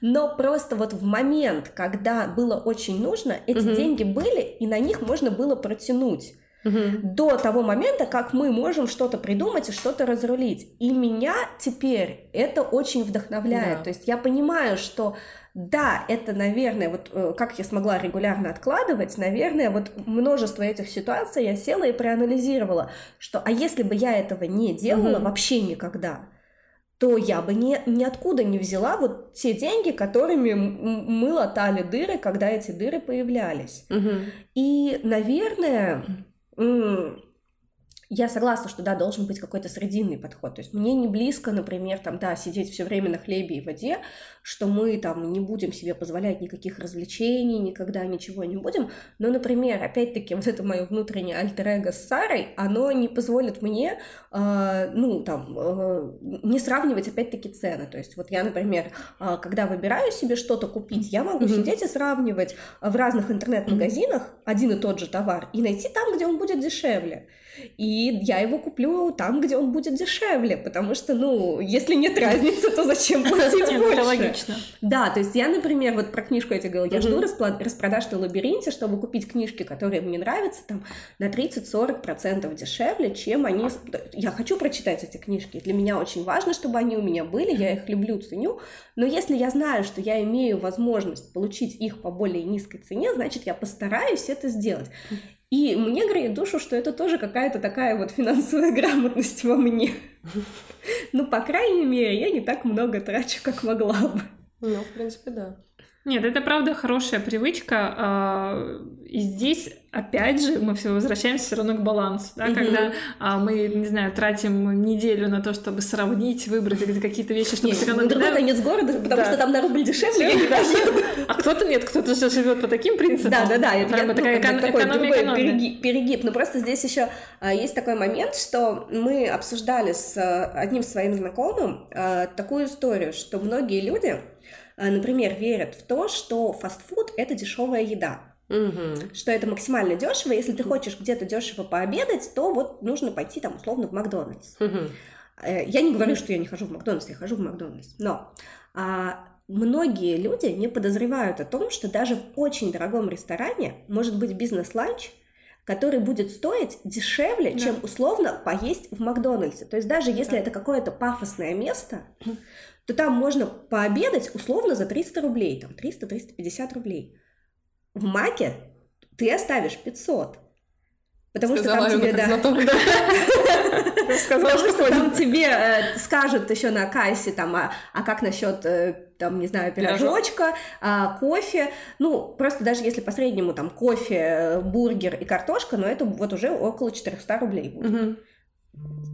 B: Но просто вот в момент, когда было очень нужно, эти угу. деньги были, и на них можно было протянуть угу. до того момента, как мы можем что-то придумать и что-то разрулить. И меня теперь это очень вдохновляет. Да. То есть я понимаю, что да, это, наверное, вот э, как я смогла регулярно откладывать, наверное, вот множество этих ситуаций я села и проанализировала, что а если бы я этого не делала угу. вообще никогда, то я бы ни, ниоткуда не взяла вот те деньги, которыми мы латали дыры, когда эти дыры появлялись. Угу. И, наверное, 嗯。Я согласна, что да, должен быть какой-то срединный подход. То есть мне не близко, например, там, да, сидеть все время на хлебе и воде, что мы там не будем себе позволять никаких развлечений, никогда ничего не будем. Но, например, опять-таки, вот это мое внутреннее альтер эго с Сарой, оно не позволит мне, э, ну, там, э, не сравнивать, опять-таки, цены. То есть вот я, например, э, когда выбираю себе что-то купить, я могу mm-hmm. сидеть и сравнивать в разных интернет-магазинах один и тот же товар и найти там, где он будет дешевле. И я его куплю там, где он будет дешевле, потому что, ну, если нет разницы, то зачем платить больше? Это логично. Да, то есть я, например, вот про книжку я тебе говорила, я жду распродаж на лабиринте, чтобы купить книжки, которые мне нравятся, там, на 30-40% дешевле, чем они... Я хочу прочитать эти книжки, для меня очень важно, чтобы они у меня были, я их люблю, ценю, но если я знаю, что я имею возможность получить их по более низкой цене, значит, я постараюсь это сделать. И мне греет душу, что это тоже какая-то такая вот финансовая грамотность во мне. Ну, по крайней мере, я не так много трачу, как могла бы.
A: Ну, в принципе, да.
C: Нет, это правда хорошая привычка. А, и здесь, опять же, мы все возвращаемся все равно к балансу. Да? Угу. Когда а, мы, не знаю, тратим неделю на то, чтобы сравнить, выбрать какие-то вещи, чтобы
B: сэкономить. другой да? конец города, потому да. что там на рубль дешевле,
C: А кто-то нет, кто-то же живет по таким принципам.
B: Да, да, да. Это я, такая ну, такой другой перегиб. Но просто здесь еще а, есть такой момент, что мы обсуждали с одним своим знакомым такую историю, что многие люди например, верят в то, что фастфуд это дешевая еда. Угу. Что это максимально дешево. Если ты хочешь где-то дешево пообедать, то вот нужно пойти там условно в Макдональдс. Угу. Я не говорю, что я не хожу в Макдональдс, я хожу в Макдональдс. Но а, многие люди не подозревают о том, что даже в очень дорогом ресторане может быть бизнес-ланч, который будет стоить дешевле, да. чем условно поесть в Макдональдсе. То есть даже если да. это какое-то пафосное место, то там можно пообедать условно за 300 рублей, там 300-350 рублей. В Маке ты оставишь 500. Потому Сказала что там тебе, да. Сказала, что там тебе э, скажут еще на кассе, там, а, а как насчет, э, там, не знаю, пирожочка, а, кофе. Ну, просто даже если по среднему там кофе, бургер и картошка, но это вот уже около 400 рублей будет. Угу.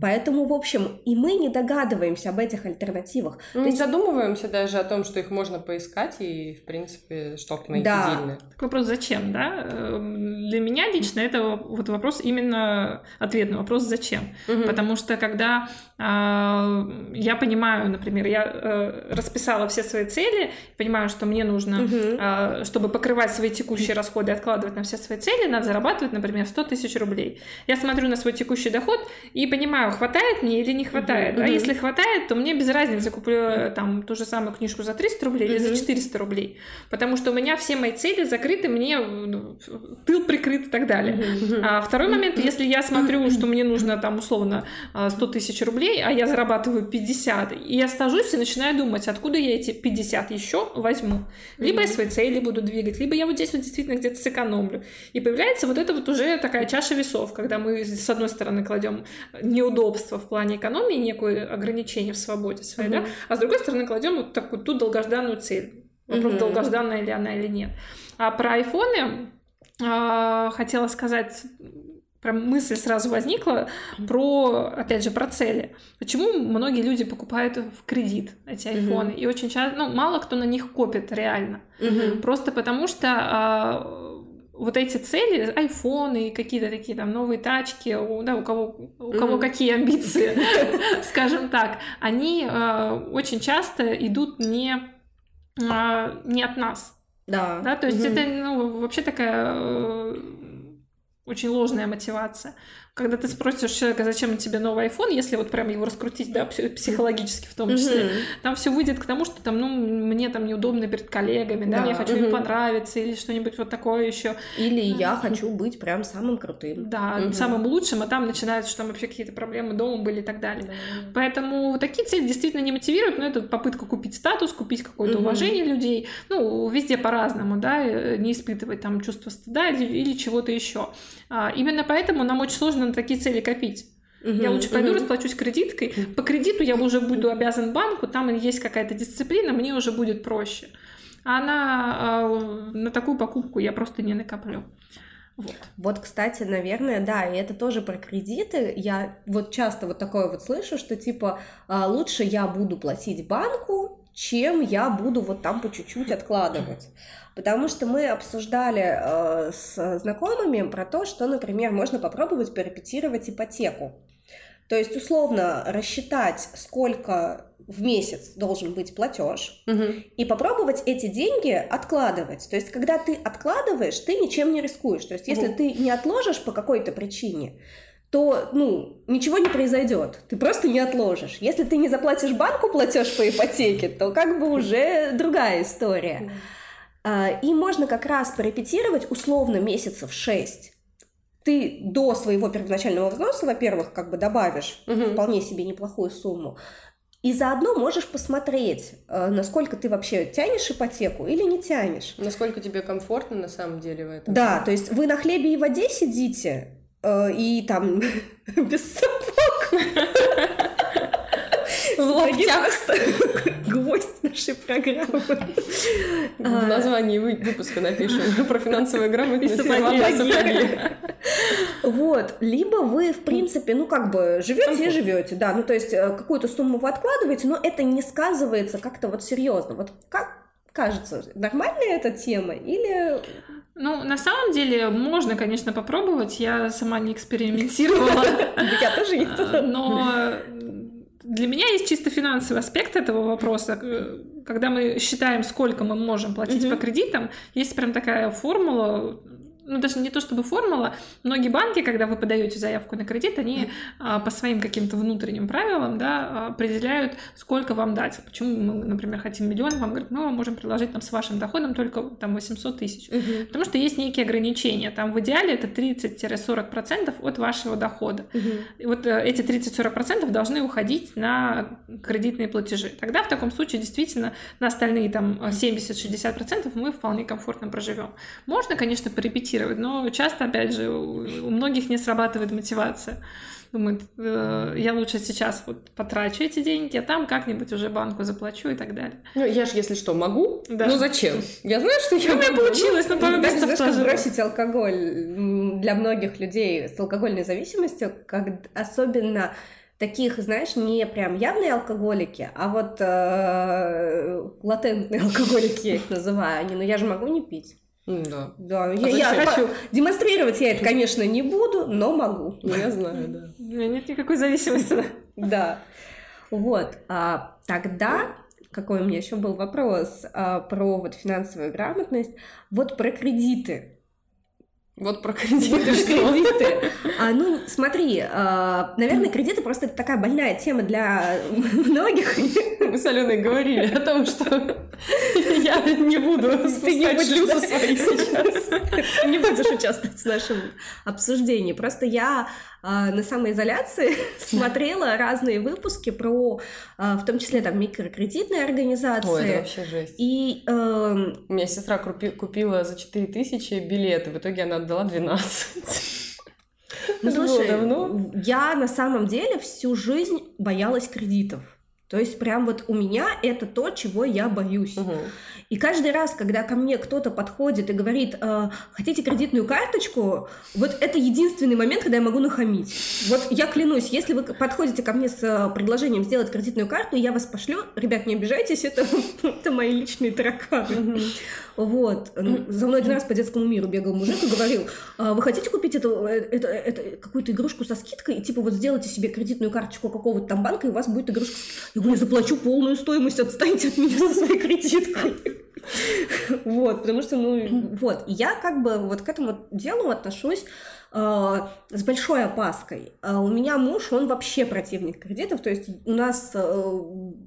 B: Поэтому, в общем, и мы не догадываемся об этих альтернативах.
A: Мы То не есть... задумываемся даже о том, что их можно поискать и, в принципе, что-то на да. отдельно.
C: Так вопрос, зачем, да? Эм, для меня лично это вот вопрос именно ответ на вопрос «зачем?». Угу. Потому что когда я понимаю, например, я э, расписала все свои цели, понимаю, что мне нужно, угу. э, чтобы покрывать свои текущие расходы, откладывать на все свои цели, надо зарабатывать, например, 100 тысяч рублей. Я смотрю на свой текущий доход и понимаю, хватает мне или не хватает. Uh-huh. А если хватает, то мне без разницы, куплю э, там ту же самую книжку за 300 рублей uh-huh. или за 400 рублей. Потому что у меня все мои цели закрыты, мне ну, тыл прикрыт и так далее. А второй момент, если я смотрю, что мне нужно там условно 100 тысяч рублей, а я зарабатываю 50, и я стажусь и начинаю думать, откуда я эти 50 еще возьму. Либо uh-huh. я свои цели буду двигать, либо я вот здесь вот действительно где-то сэкономлю. И появляется вот это вот уже такая чаша весов, когда мы с одной стороны кладем неудобства в плане экономии, некое ограничение в свободе своей, mm-hmm. да, а с другой стороны кладем вот такую ту долгожданную цель Вопрос, mm-hmm. долгожданная ли она или нет. А про айфоны э, хотела сказать прям мысль сразу возникла про, опять же, про цели. Почему многие люди покупают в кредит эти айфоны? Mm-hmm. И очень часто, ну, мало кто на них копит реально. Mm-hmm. Просто потому что а, вот эти цели, айфоны, какие-то такие там новые тачки, у, да, у кого, у кого mm-hmm. какие амбиции, скажем так, они а, очень часто идут не, а, не от нас.
B: Да.
C: Да, то есть это ну, вообще такая э, очень ложная мотивация. Когда ты спросишь человека, зачем тебе новый iPhone, если вот прям его раскрутить, да, психологически в том числе, mm-hmm. там все выйдет к тому, что там, ну, мне там неудобно перед коллегами, да, да. я хочу mm-hmm. им понравиться или что-нибудь вот такое еще.
B: Или я хочу быть прям самым крутым.
C: Да, mm-hmm. самым лучшим, а там начинается, что там вообще какие-то проблемы дома были и так далее. Mm-hmm. Поэтому такие цели действительно не мотивируют, но это попытка купить статус, купить какое-то mm-hmm. уважение людей, ну, везде по-разному, да, э, не испытывать там чувство стыда или, или чего-то еще. А, именно поэтому нам очень сложно на такие цели копить. Угу, я лучше пойду угу. расплачусь кредиткой. По кредиту я уже буду обязан банку, там есть какая-то дисциплина, мне уже будет проще. А на, на такую покупку я просто не накоплю.
B: Вот. вот, кстати, наверное, да, и это тоже про кредиты. Я вот часто вот такое вот слышу, что типа а, лучше я буду платить банку, чем я буду вот там по чуть-чуть откладывать. Потому что мы обсуждали э, с знакомыми про то, что, например, можно попробовать порепетировать ипотеку. То есть, условно, рассчитать, сколько в месяц должен быть платеж, угу. и попробовать эти деньги откладывать. То есть, когда ты откладываешь, ты ничем не рискуешь. То есть, если угу. ты не отложишь по какой-то причине, то, ну, ничего не произойдет. Ты просто не отложишь. Если ты не заплатишь банку платеж по ипотеке, то как бы уже другая история. А, и можно как раз порепетировать условно месяцев 6. Ты до своего первоначального взноса, во-первых, как бы добавишь угу. вполне себе неплохую сумму. И заодно можешь посмотреть, а, насколько ты вообще тянешь ипотеку или не тянешь.
A: Насколько тебе комфортно на самом деле в этом.
B: Да, то есть вы на хлебе и воде сидите, а, и там без сапог. В локтях гвоздь нашей программы.
A: В а. названии выпуска напишем про финансовую грамотность
B: Вот, либо вы, в принципе, ну как бы живете и живете, да, ну то есть э, какую-то сумму вы откладываете, но это не сказывается как-то вот серьезно. Вот как кажется, нормальная эта тема или
C: ну, на самом деле, можно, конечно, попробовать. Я сама не экспериментировала.
B: Я тоже нет.
C: Но для меня есть чисто финансовый аспект этого вопроса. Когда мы считаем, сколько мы можем платить mm-hmm. по кредитам, есть прям такая формула, ну, даже не то чтобы формула, многие банки, когда вы подаете заявку на кредит, они а, по своим каким-то внутренним правилам, да, определяют, сколько вам дать. Почему мы, например, хотим миллион, вам говорят, мы вам можем предложить там с вашим доходом только там 800 тысяч. Угу. Потому что есть некие ограничения. Там в идеале это 30-40% от вашего дохода. Угу. И вот э, эти 30-40% должны уходить на кредитные платежи. Тогда в таком случае действительно на остальные там 70-60% мы вполне комфортно проживем. Можно, конечно, порепетировать рефлексировать, но часто, опять же, у, многих не срабатывает мотивация. Думают, э, я лучше сейчас вот потрачу эти деньги, а там как-нибудь уже банку заплачу и так далее.
A: Ну, я же, если что, могу. Да. Ну, зачем? Я знаю, что я
C: У меня получилось, но пару месяцев тоже.
B: бросить алкоголь для многих людей с алкогольной зависимостью, как особенно таких, знаешь, не прям явные алкоголики, а вот э, латентные алкоголики я их называю. Они, ну я же могу не пить.
A: Да.
B: Да, а я, я хочу. Демонстрировать я это, конечно, не буду, но могу.
A: Ну, я знаю, да.
C: У меня нет никакой зависимости.
B: Да. Вот. А, тогда какой у меня еще был вопрос а, про вот финансовую грамотность, вот про кредиты.
A: Вот про кредиты что? Кредиты.
B: А, ну, смотри, а, наверное, кредиты просто такая больная тема для многих.
A: Мы с Аленой говорили о том, что я не буду Ты не будешь свои
B: сейчас. Не будешь участвовать в нашем обсуждении. Просто я а, на самоизоляции смотрела разные выпуски про, а, в том числе там микрокредитные организации. Ой,
A: это вообще жесть.
B: И эм...
A: у меня сестра купила за 4000 билеты, в итоге она отдала 12.
B: Ну, слушай, давно. я на самом деле всю жизнь боялась кредитов. То есть прям вот у меня это то, чего я боюсь. Угу. И каждый раз, когда ко мне кто-то подходит и говорит, э, хотите кредитную карточку, вот это единственный момент, когда я могу нахамить. Вот я клянусь, если вы подходите ко мне с э, предложением сделать кредитную карту, я вас пошлю, ребят, не обижайтесь, это, это мои личные тараканы. Вот. За мной один раз по детскому миру бегал мужик и говорил, «А вы хотите купить эту, э, это, это, какую-то игрушку со скидкой, и типа вот сделайте себе кредитную карточку какого-то там банка, и у вас будет игрушка. Я говорю, я заплачу полную стоимость, отстаньте от меня со своей кредиткой. Вот, потому что, ну, вот, я как бы вот к этому делу отношусь э, с большой опаской. А у меня муж, он вообще противник кредитов, то есть у нас э,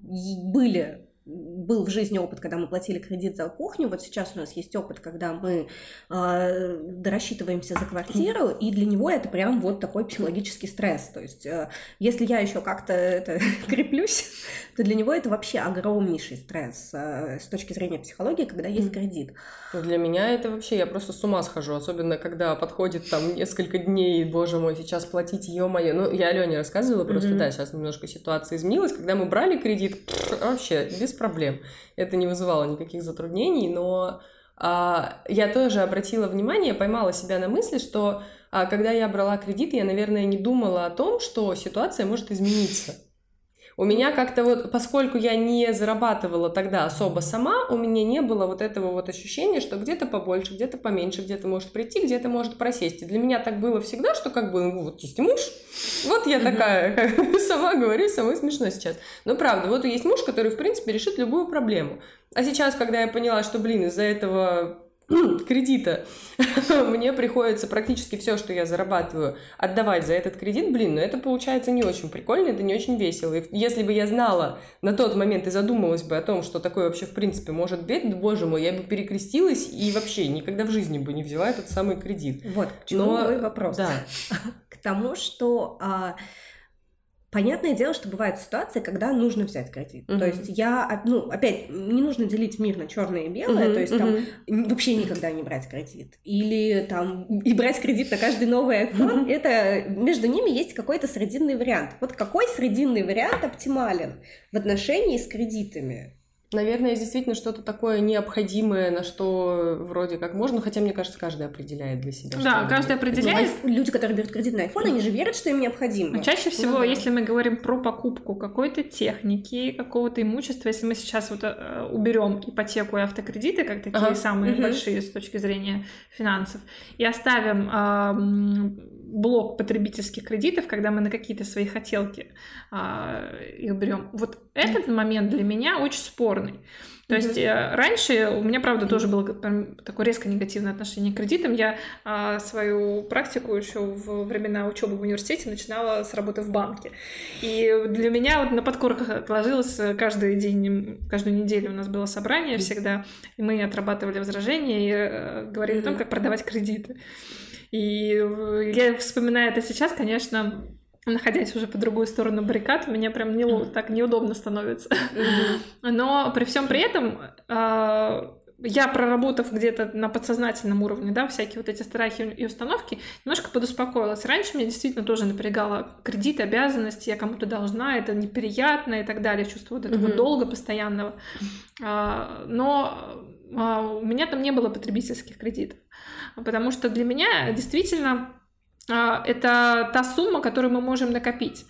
B: были был в жизни опыт, когда мы платили кредит за кухню, вот сейчас у нас есть опыт, когда мы э, рассчитываемся за квартиру, и для него это прям вот такой психологический стресс. То есть, э, если я еще как-то это креплюсь, то для него это вообще огромнейший стресс э, с точки зрения психологии, когда есть кредит.
A: Для меня это вообще, я просто с ума схожу, особенно когда подходит там несколько дней, боже мой, сейчас платить, ё-моё. Ну, я Алене рассказывала, просто, mm-hmm. да, сейчас немножко ситуация изменилась, когда мы брали кредит, вообще без проблем. Это не вызывало никаких затруднений, но а, я тоже обратила внимание, поймала себя на мысли, что а, когда я брала кредит, я, наверное, не думала о том, что ситуация может измениться. У меня как-то вот, поскольку я не зарабатывала тогда особо сама, у меня не было вот этого вот ощущения, что где-то побольше, где-то поменьше, где-то может прийти, где-то может просесть. И для меня так было всегда, что как бы, ну, вот есть муж, вот я такая, как сама говорю, самой смешно сейчас. Но правда, вот есть муж, который, в принципе, решит любую проблему. А сейчас, когда я поняла, что, блин, из-за этого кредита мне приходится практически все, что я зарабатываю, отдавать за этот кредит, блин, ну это получается не очень прикольно, это не очень весело. И если бы я знала на тот момент и задумалась бы о том, что такое вообще в принципе может быть, да, боже мой, я бы перекрестилась и вообще никогда в жизни бы не взяла этот самый кредит.
B: Вот, к чему Но... мой вопрос.
A: Да.
B: К тому, что а, Понятное дело, что бывают ситуации, когда нужно взять кредит. Uh-huh. То есть я, ну, опять, не нужно делить мир на черное и белое, uh-huh, то есть uh-huh. там вообще никогда не брать кредит. Или там и брать кредит на каждый новый iPhone, uh-huh. это между ними есть какой-то срединный вариант. Вот какой срединный вариант оптимален в отношении с кредитами?
A: Наверное, есть действительно что-то такое необходимое, на что вроде как можно, хотя мне кажется, каждый определяет для себя.
C: Да, каждый определяет.
B: Ну, люди, которые берут кредит на iPhone, они же верят, что им необходимо.
C: Но чаще всего, ну, да. если мы говорим про покупку какой-то техники, какого-то имущества, если мы сейчас вот э, уберем ипотеку и автокредиты, как такие ага. самые угу. большие с точки зрения финансов, и оставим блок потребительских кредитов, когда мы на какие-то свои хотелки э, их берем. Вот этот момент для меня очень спорный. То mm-hmm. есть э, раньше у меня, правда, тоже было такое резко негативное отношение к кредитам. Я а, свою практику еще в времена учебы в университете начинала с работы в банке. И для меня вот на подкорках отложилось каждый день, каждую неделю у нас было собрание всегда, и мы отрабатывали возражения и э, говорили mm-hmm. о том, как продавать кредиты. И я вспоминаю это сейчас, конечно, находясь уже по другую сторону баррикад, мне прям не, так неудобно становится. Но при всем при этом а, я, проработав где-то на подсознательном уровне, да, всякие вот эти страхи и установки, немножко подуспокоилась. Раньше меня действительно тоже напрягало кредит, обязанности, я кому-то должна, это неприятно и так далее, чувство вот этого mm-hmm. долга постоянного. А, но у меня там не было потребительских кредитов, потому что для меня действительно а, это та сумма, которую мы можем накопить.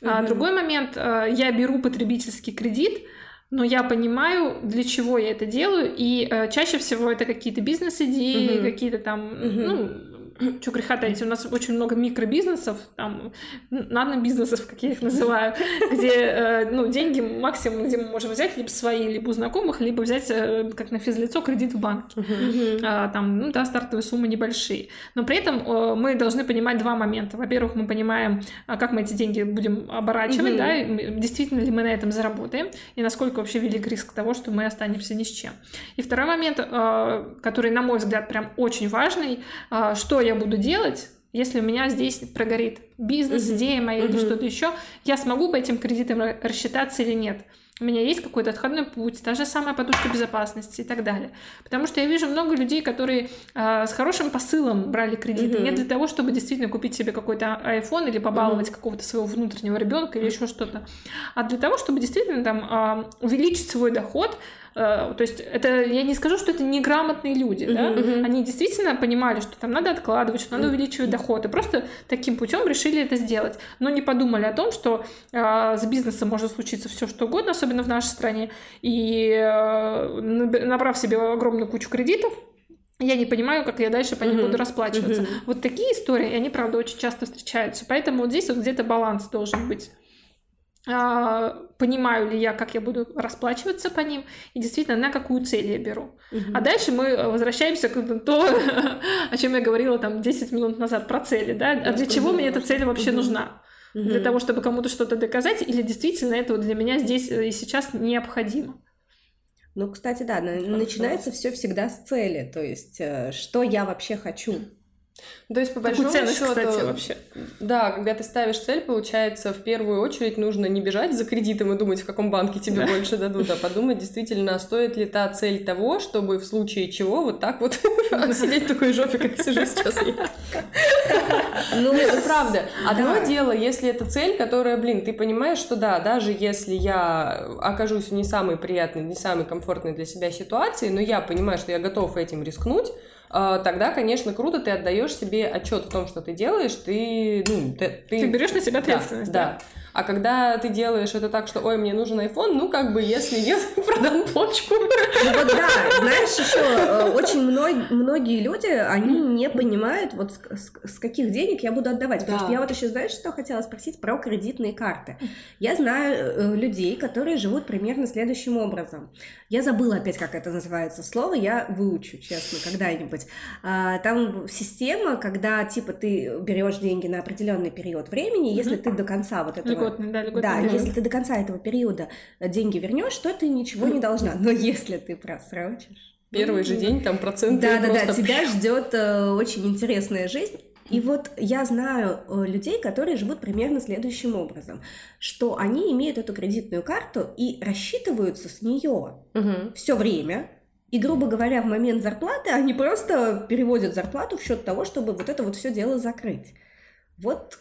C: Mm-hmm. Другой момент, а, я беру потребительский кредит, но я понимаю, для чего я это делаю, и чаще всего это какие-то бизнес-идеи, mm-hmm. какие-то там, mm-hmm. ну, что греха таить, у нас очень много микробизнесов, там, нано-бизнесов, как я их называю, где, э, ну, деньги максимум, где мы можем взять либо свои, либо у знакомых, либо взять, э, как на физлицо, кредит в банке. Uh-huh. Там, ну, да, стартовые суммы небольшие. Но при этом э, мы должны понимать два момента. Во-первых, мы понимаем, а как мы эти деньги будем оборачивать, да, действительно ли мы на этом заработаем, и насколько вообще велик риск того, что мы останемся ни с чем. И второй момент, который, на мой взгляд, прям очень важный, что я буду делать, если у меня здесь прогорит бизнес, идея моя или что-то еще, я смогу по этим кредитам рассчитаться или нет. у меня есть какой-то отходной путь, та же самая подушка безопасности и так далее. Потому что я вижу много людей, которые э, с хорошим посылом брали кредиты, mm-hmm. не для того, чтобы действительно купить себе какой-то iPhone или побаловать mm-hmm. какого-то своего внутреннего ребенка или еще что-то, а для того, чтобы действительно там э, увеличить свой доход, Э, то есть это я не скажу, что это неграмотные люди, uh-huh, да? Uh-huh. Они действительно понимали, что там надо откладывать, что надо увеличивать доход, и просто таким путем решили это сделать, но не подумали о том, что э, с бизнесом может случиться все что угодно, особенно в нашей стране, и э, набрав себе огромную кучу кредитов, я не понимаю, как я дальше по ним uh-huh. буду расплачиваться. Uh-huh. Вот такие истории, они, правда, очень часто встречаются. Поэтому вот здесь вот где-то баланс должен быть. А, понимаю ли я, как я буду расплачиваться по ним, и действительно, на какую цель я беру. Угу. А дальше мы возвращаемся к то, о чем я говорила там 10 минут назад про цели, да, а для чего мне эта цель вообще угу. нужна? Угу. Для того, чтобы кому-то что-то доказать, или действительно это для меня здесь и сейчас необходимо?
B: Ну, кстати, да, начинается все всегда с цели, то есть, э, что я вообще хочу.
A: То есть, по большому ценность, счету,
C: кстати, вообще.
A: Да, когда ты ставишь цель, получается, в первую очередь нужно не бежать за кредитом и думать, в каком банке тебе да. больше дадут, а подумать действительно, стоит ли та цель того, чтобы в случае чего вот так вот сидеть в такой жопе, как сижу сейчас я. Ну, это правда. Одно дело, если это цель, которая, блин, ты понимаешь, что да, даже если я окажусь в не самой приятной, не самой комфортной для себя ситуации, но я понимаю, что я готов этим рискнуть, тогда, конечно, круто, ты отдаешь себе отчет в том, что ты делаешь, ты, ну,
C: ты, ты, ты берешь на себя ответственность.
A: Да, да. А когда ты делаешь это так, что, ой, мне нужен iPhone, ну, как бы, если нет, продам почку.
B: Ну, вот да, знаешь, еще э, очень мног, многие люди, они не понимают, вот с, с, каких денег я буду отдавать. Потому да. что я вот еще, знаешь, что хотела спросить про кредитные карты. Я знаю э, людей, которые живут примерно следующим образом. Я забыла опять, как это называется слово, я выучу, честно, когда-нибудь. А, там система, когда, типа, ты берешь деньги на определенный период времени, если ты до конца вот этого
C: льготный, да, льготный
B: Да, период. если ты до конца этого периода деньги вернешь, то ты ничего не должна. Но если ты просрочишь...
A: Первый же день там проценты
B: Да, да, да, тебя ждет э, очень интересная жизнь. И вот я знаю э, людей, которые живут примерно следующим образом, что они имеют эту кредитную карту и рассчитываются с нее угу. все время, и, грубо говоря, в момент зарплаты они просто переводят зарплату в счет того, чтобы вот это вот все дело закрыть. Вот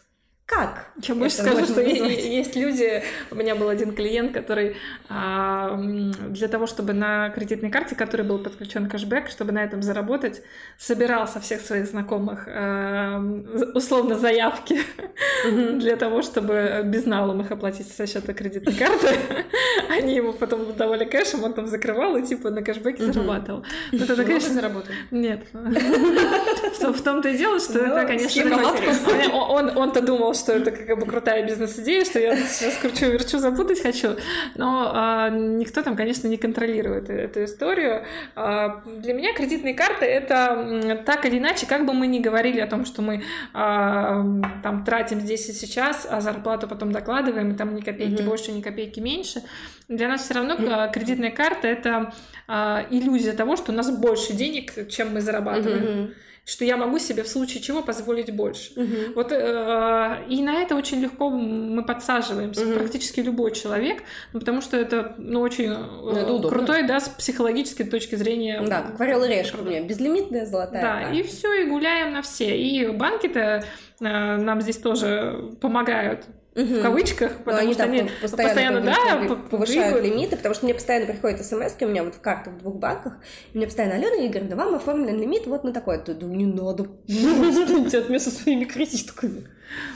B: как?
C: Я больше скажу, что назвать? есть люди, у меня был один клиент, который а, для того, чтобы на кредитной карте, который был подключен кэшбэк, чтобы на этом заработать, собирал со всех своих знакомых а, условно заявки для того, чтобы безналом их оплатить со счета кредитной карты. Они ему потом давали кэшем, он там закрывал и типа на кэшбэке зарабатывал.
A: Ну, это, конечно, заработал.
C: Нет. В том-то и дело, что это, конечно, он-то думал, что это как бы крутая бизнес-идея, что я сейчас кручу, верчу, запутать хочу. Но а, никто там, конечно, не контролирует э, эту историю. А, для меня кредитные карты — это так или иначе, как бы мы ни говорили о том, что мы а, там тратим здесь и сейчас, а зарплату потом докладываем, и там ни копейки mm-hmm. больше, ни копейки меньше, для нас все равно а, кредитная карта — это а, иллюзия того, что у нас больше денег, чем мы зарабатываем. Mm-hmm что я могу себе в случае чего позволить больше. Угу. Вот э, и на это очень легко мы подсаживаемся, угу. практически любой человек, ну, потому что это ну очень э, это крутой, да, с психологической точки зрения.
B: Да, как варил решка у меня, безлимитная золотая.
C: Да, карта. и все, и гуляем на все. И банки-то э, нам здесь тоже помогают Угу. В кавычках,
B: потому они что они постоянно, постоянно да, повышают двигают. лимиты, потому что мне постоянно приходят смс у меня вот в картах в двух банках, и мне постоянно, Алена Игорь, да вам оформлен лимит вот на такой. Я думаю, не надо, отстаньте от меня со своими кредитками.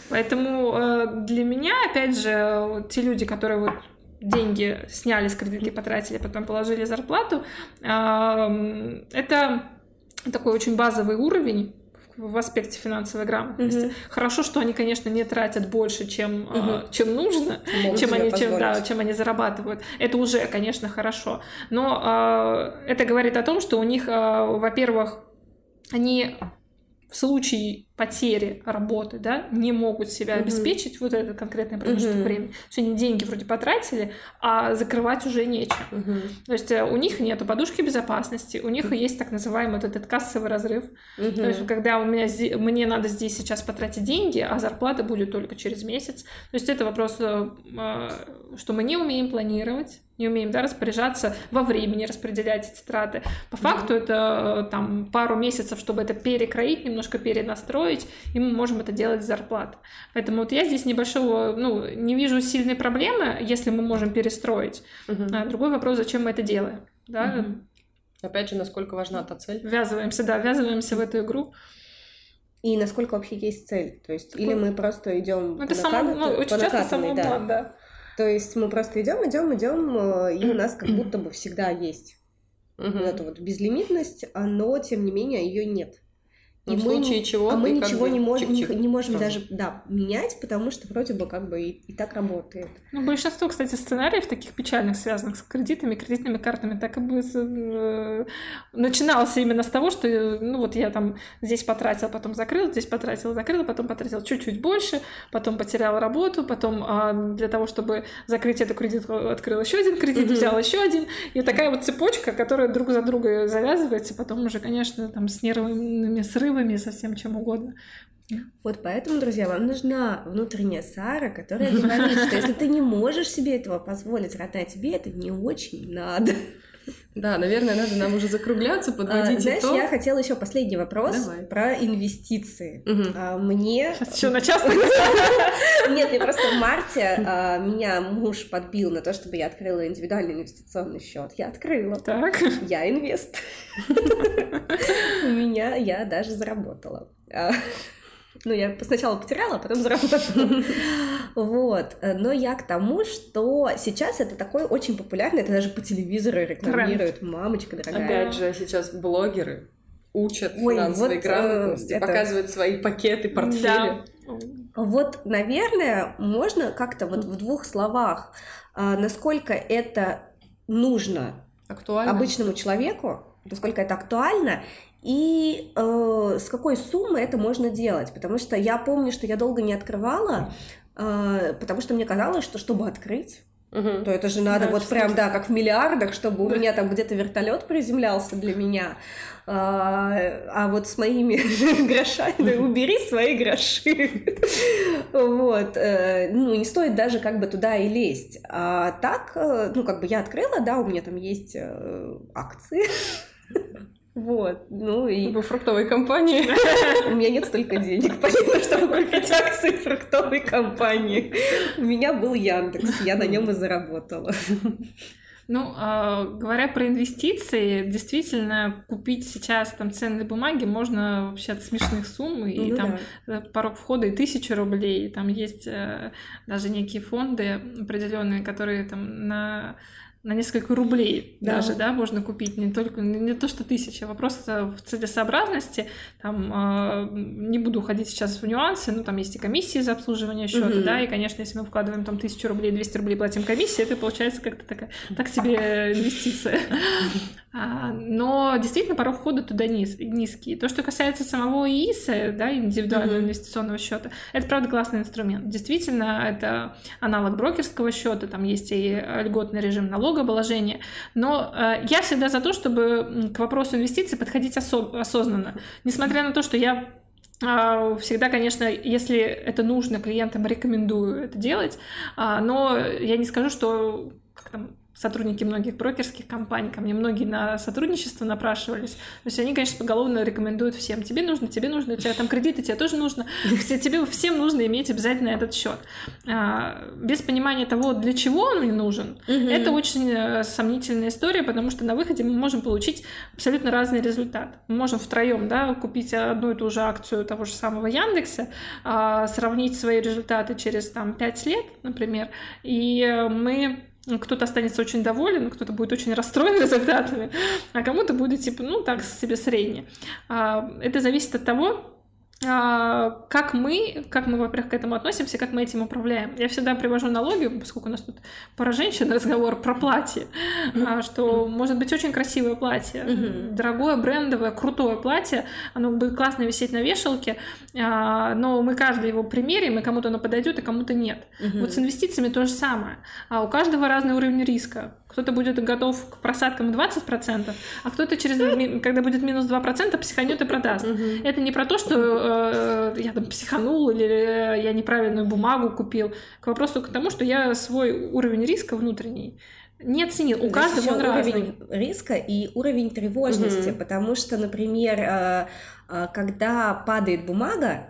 C: Поэтому э, для меня, опять же, те люди, которые вот деньги сняли с кредитки, потратили, потом положили зарплату, э, это такой очень базовый уровень, в аспекте финансовой грамотности. Угу. Хорошо, что они, конечно, не тратят больше, чем, угу. чем нужно, чем они, чем, да, чем они зарабатывают. Это уже, конечно, хорошо. Но э, это говорит о том, что у них, э, во-первых, они в случае потери работы, да, не могут себя обеспечить вот этот конкретный промежуток времени. То есть они деньги вроде потратили, а закрывать уже нечем. То есть э, у них нет подушки безопасности, у них есть так называемый вот этот кассовый разрыв. То есть когда у меня мне надо здесь сейчас потратить деньги, а зарплата будет только через месяц. То есть это вопрос, э, э, что мы не умеем планировать, не умеем да, распоряжаться во времени, распределять эти траты. По факту mm-hmm. это там пару месяцев, чтобы это перекроить, немножко перенастроить, и мы можем это делать с зарплат. Поэтому вот я здесь небольшого, ну, не вижу сильной проблемы, если мы можем перестроить. Mm-hmm. А другой вопрос, зачем мы это делаем, да? Mm-hmm.
A: Опять же, насколько важна та цель?
C: Ввязываемся, да, ввязываемся в эту игру.
B: И насколько вообще есть цель? То есть, или мы просто идем
C: это по само, ну, очень часто самообман, да. да.
B: То есть мы просто идем, идем, идем, э, и у нас как будто бы всегда есть вот эта вот безлимитность, но тем не менее ее нет.
A: Но и в мы, случае чего
B: а мы ничего не можем, не, не можем даже да, менять, потому что вроде бы как бы и, и так работает.
C: Ну, большинство, кстати, сценариев таких печальных, связанных с кредитами, кредитными картами, так и бы э, начиналось именно с того, что ну вот я там здесь потратила, потом закрыла, здесь потратила, закрыла, потом потратила чуть-чуть больше, потом потеряла работу, потом а, для того, чтобы закрыть эту кредит, открыла еще один кредит, mm-hmm. взяла еще один, и такая вот цепочка, которая друг за другой завязывается, потом уже, конечно, там с нервными срывами взрывами, со всем чем угодно.
B: Вот поэтому, друзья, вам нужна внутренняя Сара, которая говорит, что если ты не можешь себе этого позволить, родная, тебе это не очень надо.
A: Да, наверное, надо нам уже закругляться, подводить а,
B: Знаешь, итог. я хотела еще последний вопрос Давай. про инвестиции.
A: Угу.
B: А, мне...
C: Сейчас еще на часто.
B: Нет, я просто в марте а, меня муж подбил на то, чтобы я открыла индивидуальный инвестиционный счет. Я открыла.
C: Так.
B: Я инвест. У меня я даже заработала. Ну, я сначала потеряла, а потом заработала. Вот. Но я к тому, что сейчас это такой очень популярный, это даже по телевизору рекламируют. Мамочка дорогая.
A: Опять же, сейчас блогеры учат Ой, финансовой вот, э, грамотности, это... показывают свои пакеты, портфели. Да.
B: Вот, наверное, можно как-то вот в двух словах, а, насколько это нужно
A: актуально.
B: обычному человеку, насколько это актуально, и э, с какой суммы это можно делать. Потому что я помню, что я долго не открывала, э, потому что мне казалось, что чтобы открыть, угу. то это же надо да, вот прям, да, как в миллиардах, чтобы у меня там где-то вертолет приземлялся для меня. А, а вот с моими грошами, убери свои гроши. Вот. Э, ну, не стоит даже как бы туда и лезть. А так, э, ну, как бы я открыла, да, у меня там есть акции. Вот, ну и...
A: По фруктовой компании.
B: У меня нет столько денег, чтобы купить акции фруктовой компании. У меня был Яндекс, я на нем и заработала.
C: Ну, э, говоря про инвестиции, действительно, купить сейчас там ценные бумаги можно вообще от смешных сумм, и ну, там да. порог входа и тысячи рублей, и там есть э, даже некие фонды определенные, которые там на на несколько рублей да. даже, да, можно купить не только не то что тысяча, вопрос в целесообразности. Там э, не буду уходить сейчас в нюансы, но там есть и комиссии за обслуживание счета, угу. да, и конечно, если мы вкладываем там тысячу рублей, 200 рублей платим комиссии, это получается как-то такая так себе инвестиция. А, но действительно порог входа туда низ, низкий. То, что касается самого ИИСа, да, индивидуального инвестиционного счета, это правда классный инструмент. Действительно, это аналог брокерского счета, там есть и льготный режим налога налогообложения. Но э, я всегда за то, чтобы к вопросу инвестиций подходить осо- осознанно. Несмотря на то, что я э, Всегда, конечно, если это нужно, клиентам рекомендую это делать, э, но я не скажу, что как там, сотрудники многих брокерских компаний, ко мне многие на сотрудничество напрашивались. То есть они, конечно, поголовно рекомендуют всем. Тебе нужно, тебе нужно, у тебя там кредиты, тебе тоже нужно. Все, тебе всем нужно иметь обязательно этот счет. А, без понимания того, для чего он мне нужен, угу. это очень э, сомнительная история, потому что на выходе мы можем получить абсолютно разный результат. Мы можем втроем да, купить одну и ту же акцию того же самого Яндекса, а, сравнить свои результаты через там, 5 лет, например, и мы кто-то останется очень доволен, кто-то будет очень расстроен результатами, а кому-то будет типа, ну, так себе средне. А, это зависит от того, как мы, как мы, во-первых, к этому относимся, как мы этим управляем. Я всегда привожу аналогию, поскольку у нас тут про женщин разговор, про платье, а, что может быть очень красивое платье, дорогое, брендовое, крутое платье, оно будет классно висеть на вешалке, а, но мы каждый его примерим, и кому-то оно подойдет, и кому-то нет. Вот с инвестициями то же самое. А у каждого разный уровень риска. Кто-то будет готов к просадкам 20%, а кто-то через, когда будет минус 2%, психанет и продаст. Это не про то, что э, я там психанул или я неправильную бумагу купил. К вопросу к тому, что я свой уровень риска внутренний не оценил. У каждого он
B: уровень разный. риска и уровень тревожности, угу. потому что, например, э, э, когда падает бумага,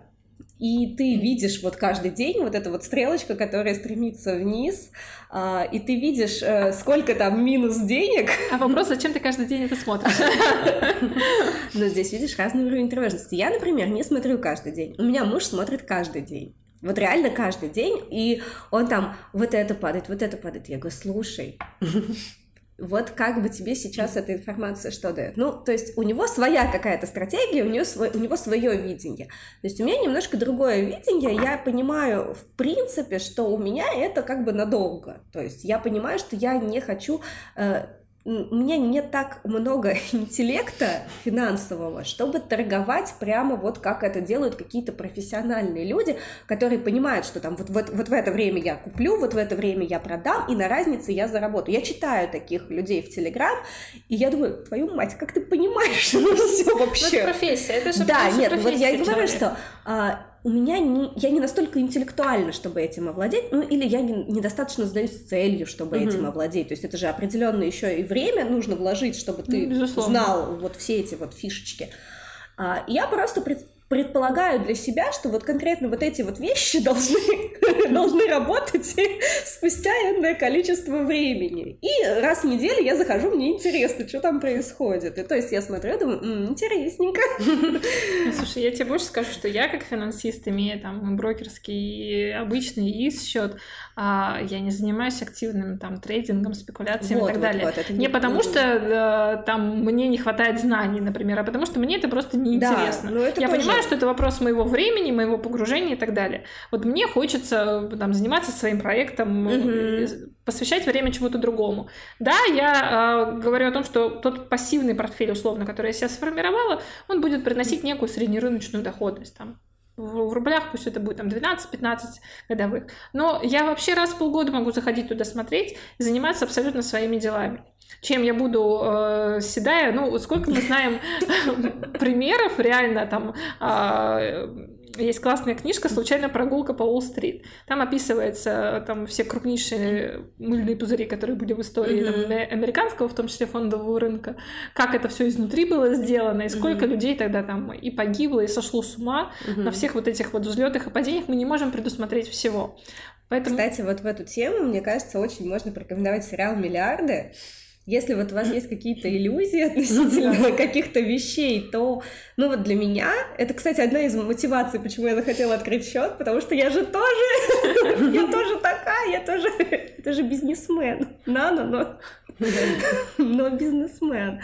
B: и ты видишь вот каждый день вот эта вот стрелочка, которая стремится вниз, а, и ты видишь, э, сколько там минус денег.
C: А вопрос, зачем ты каждый день это смотришь?
B: Но здесь видишь разный уровень тревожности. Я, например, не смотрю каждый день. У меня муж смотрит каждый день. Вот реально каждый день, и он там вот это падает, вот это падает. Я говорю, слушай, вот как бы тебе сейчас эта информация что дает? Ну, то есть у него своя какая-то стратегия, у, него свой, у него свое видение. То есть у меня немножко другое видение, я понимаю, в принципе, что у меня это как бы надолго. То есть я понимаю, что я не хочу э, у меня не так много интеллекта финансового, чтобы торговать прямо вот как это делают какие-то профессиональные люди, которые понимают, что там вот, вот, вот в это время я куплю, вот в это время я продам, и на разнице я заработаю. Я читаю таких людей в Телеграм, и я думаю, твою мать, как ты понимаешь, ну все вообще. Ну,
C: это профессия, это же
B: Да, нет, вот я и говорю, что а, у меня не, я не настолько интеллектуальна, чтобы этим овладеть, ну или я не, недостаточно задаюсь целью, чтобы mm-hmm. этим овладеть. То есть это же определенно еще и время нужно вложить, чтобы ты ну, знал вот все эти вот фишечки. А, я просто пред, предполагаю для себя, что вот конкретно вот эти вот вещи должны, должны работать спустя энное количество времени. И раз в неделю я захожу, мне интересно, что там происходит. И то есть я смотрю, думаю, м-м, интересненько.
C: Слушай, я тебе больше скажу, что я как финансист, имея там брокерский обычный ИС счет, а, я не занимаюсь активным там трейдингом, спекуляциями вот, и так вот, далее. Вот, не, не потому что э, там мне не хватает знаний, например, а потому что мне это просто неинтересно. Да, я тоже... понимаю, что это вопрос моего времени, моего погружения и так далее. Вот мне хочется там заниматься своим проектом, угу. посвящать время чему-то другому. Да, я э, говорю о том, что тот пассивный портфель, условно, который я себя сформировала, он будет приносить некую среднерыночную доходность там в рублях, пусть это будет там 12-15 годовых. Но я вообще раз в полгода могу заходить туда смотреть и заниматься абсолютно своими делами. Чем я буду э, седая, ну, сколько мы знаем примеров реально там э, есть классная книжка «Случайная прогулка по Уолл-стрит». Там описывается там все крупнейшие мыльные пузыри, которые были в истории mm-hmm. там, американского, в том числе фондового рынка, как это все изнутри было сделано, и сколько mm-hmm. людей тогда там и погибло, и сошло с ума mm-hmm. на всех вот этих вот взлетах и падениях. Мы не можем предусмотреть всего.
B: Поэтому... Кстати, вот в эту тему, мне кажется, очень можно порекомендовать сериал «Миллиарды», если вот у вас есть какие-то иллюзии относительно каких-то вещей, то, ну вот для меня, это, кстати, одна из мотиваций, почему я захотела открыть счет, потому что я же тоже, я тоже такая, я тоже, это же бизнесмен, нано, но, но бизнесмен.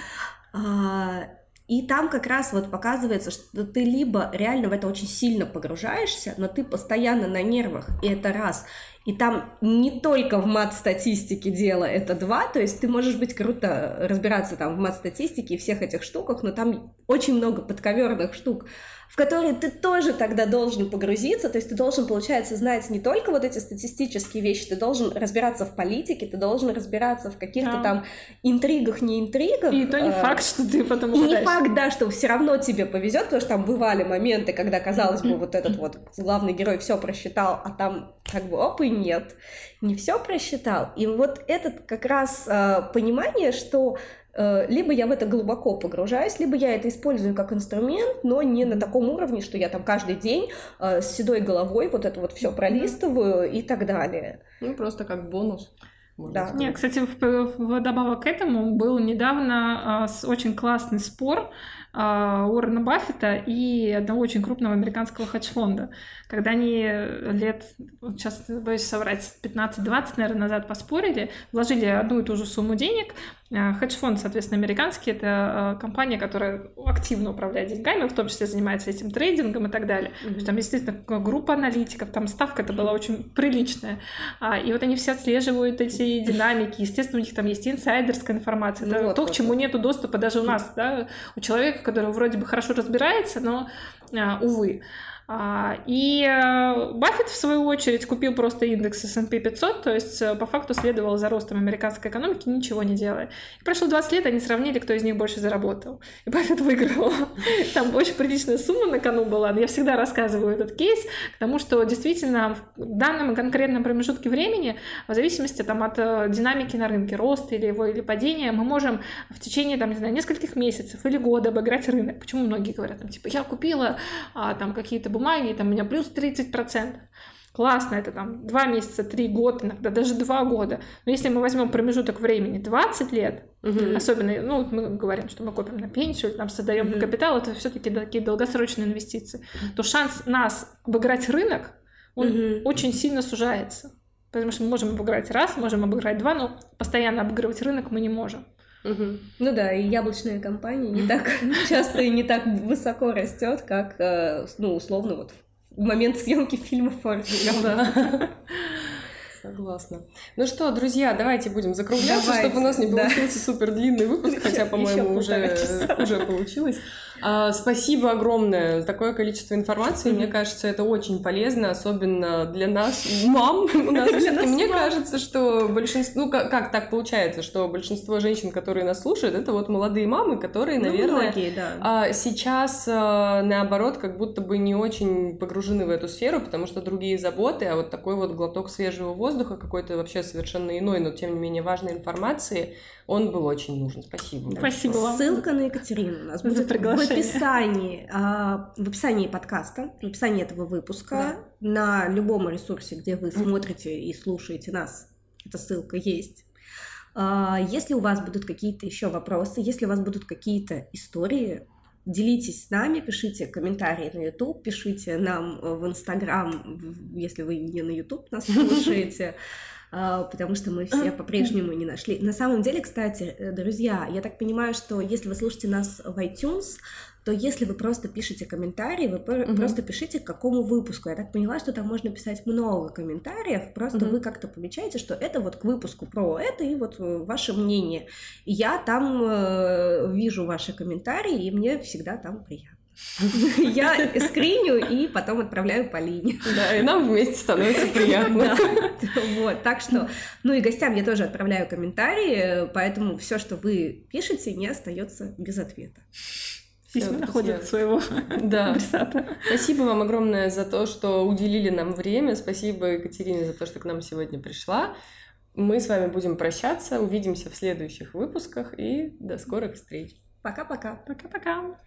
B: И там как раз вот показывается, что ты либо реально в это очень сильно погружаешься, но ты постоянно на нервах, и это раз. И там не только в мат-статистике дело, это два, то есть ты можешь быть круто разбираться там в мат-статистике и всех этих штуках, но там очень много подковерных штук, в которые ты тоже тогда должен погрузиться, то есть ты должен, получается, знать не только вот эти статистические вещи, ты должен разбираться в политике, ты должен разбираться в каких-то да. там интригах, не интригах.
C: И то не э, факт, что ты потом
B: И не факт, да, что все равно тебе повезет, потому что там бывали моменты, когда, казалось бы, вот этот вот главный герой все просчитал, а там как бы оп и нет, не все просчитал. И вот этот как раз э, понимание, что Э, либо я в это глубоко погружаюсь, либо я это использую как инструмент, но не на таком уровне, что я там каждый день э, с седой головой вот это вот все пролистываю и так далее.
A: Ну, просто как бонус.
C: Да. Нет, кстати, в, в, добавок к этому был недавно а, очень классный спор Уоррена Баффета и одного очень крупного американского хедж-фонда, когда они лет, сейчас боюсь соврать, 15-20, наверное, назад поспорили, вложили одну и ту же сумму денег, хедж-фонд, соответственно, американский, это э, компания, которая активно управляет деньгами, в том числе занимается этим трейдингом и так далее. Mm-hmm. То есть там, естественно, группа аналитиков, там ставка это была очень приличная. А, и вот они все отслеживают эти динамики. Естественно, у них там есть инсайдерская информация. Ну, это вот, то, вот, к чему вот. нету доступа даже у нас, да, у человека, который вроде бы хорошо разбирается, но, а, увы. А, и э, Баффет, в свою очередь, купил просто индекс S&P 500, то есть э, по факту следовал за ростом американской экономики, ничего не делая. И прошло 20 лет, они сравнили, кто из них больше заработал. И Баффет выиграл. Там очень приличная сумма на кону была. Я всегда рассказываю этот кейс, потому что действительно в данном конкретном промежутке времени, в зависимости там, от э, динамики на рынке, роста или его или падения, мы можем в течение там, не знаю, нескольких месяцев или года обыграть рынок. Почему многие говорят, там, типа, я купила а, там какие-то бумаги, там у меня плюс 30%. Классно, это там 2 месяца, 3 года, иногда даже 2 года. Но если мы возьмем промежуток времени 20 лет, угу. особенно, ну, мы говорим, что мы копим на пенсию, там создаем угу. капитал, это все-таки такие долгосрочные инвестиции, то шанс нас обыграть рынок, он угу. очень сильно сужается. Потому что мы можем обыграть раз, можем обыграть два, но постоянно обыгрывать рынок мы не можем.
B: Угу. Ну да, и яблочная компания не так часто и не так высоко растет, как, э, ну, условно, вот в момент съемки фильма Фординга.
A: Согласна. Ну что, друзья, давайте будем закругляться, давайте, чтобы у нас не получился да. супер длинный выпуск, хотя, по-моему, уже, уже получилось. А, спасибо огромное за такое количество информации. Mm-hmm. Мне кажется, это очень полезно, особенно для нас, мам. У нас Мне кажется, что большинство, ну как, как так получается, что большинство женщин, которые нас слушают, это вот молодые мамы, которые, ну, наверное, многие, да. А, сейчас а, наоборот как будто бы не очень погружены в эту сферу, потому что другие заботы, а вот такой вот глоток свежего воздуха какой-то вообще совершенно иной, но тем не менее важной информации он был очень нужен. Спасибо.
C: Спасибо вам.
B: Ссылка на Екатерину у нас будет в описании, а, в описании подкаста, в описании этого выпуска, да. на любом ресурсе, где вы смотрите и слушаете нас, эта ссылка есть. А, если у вас будут какие-то еще вопросы, если у вас будут какие-то истории, делитесь с нами, пишите комментарии на YouTube, пишите нам в Инстаграм, если вы не на YouTube нас слушаете. А, потому что мы все по-прежнему не нашли. На самом деле, кстати, э, друзья, я так понимаю, что если вы слушаете нас в iTunes, то если вы просто пишете комментарии, вы угу. просто пишите, к какому выпуску. Я так поняла, что там можно писать много комментариев, просто угу. вы как-то помечаете, что это вот к выпуску про это и вот э, ваше мнение. И я там э, вижу ваши комментарии, и мне всегда там приятно. Я скриню и потом отправляю по линии.
A: Да, и нам вместе становится приятно.
B: Вот, так что, ну и гостям я тоже отправляю комментарии, поэтому все, что вы пишете, не остается без ответа.
C: Письма находят своего
A: да. адресата. Спасибо вам огромное за то, что уделили нам время. Спасибо Екатерине за то, что к нам сегодня пришла. Мы с вами будем прощаться, увидимся в следующих выпусках и до скорых встреч.
B: Пока-пока.
C: Пока-пока.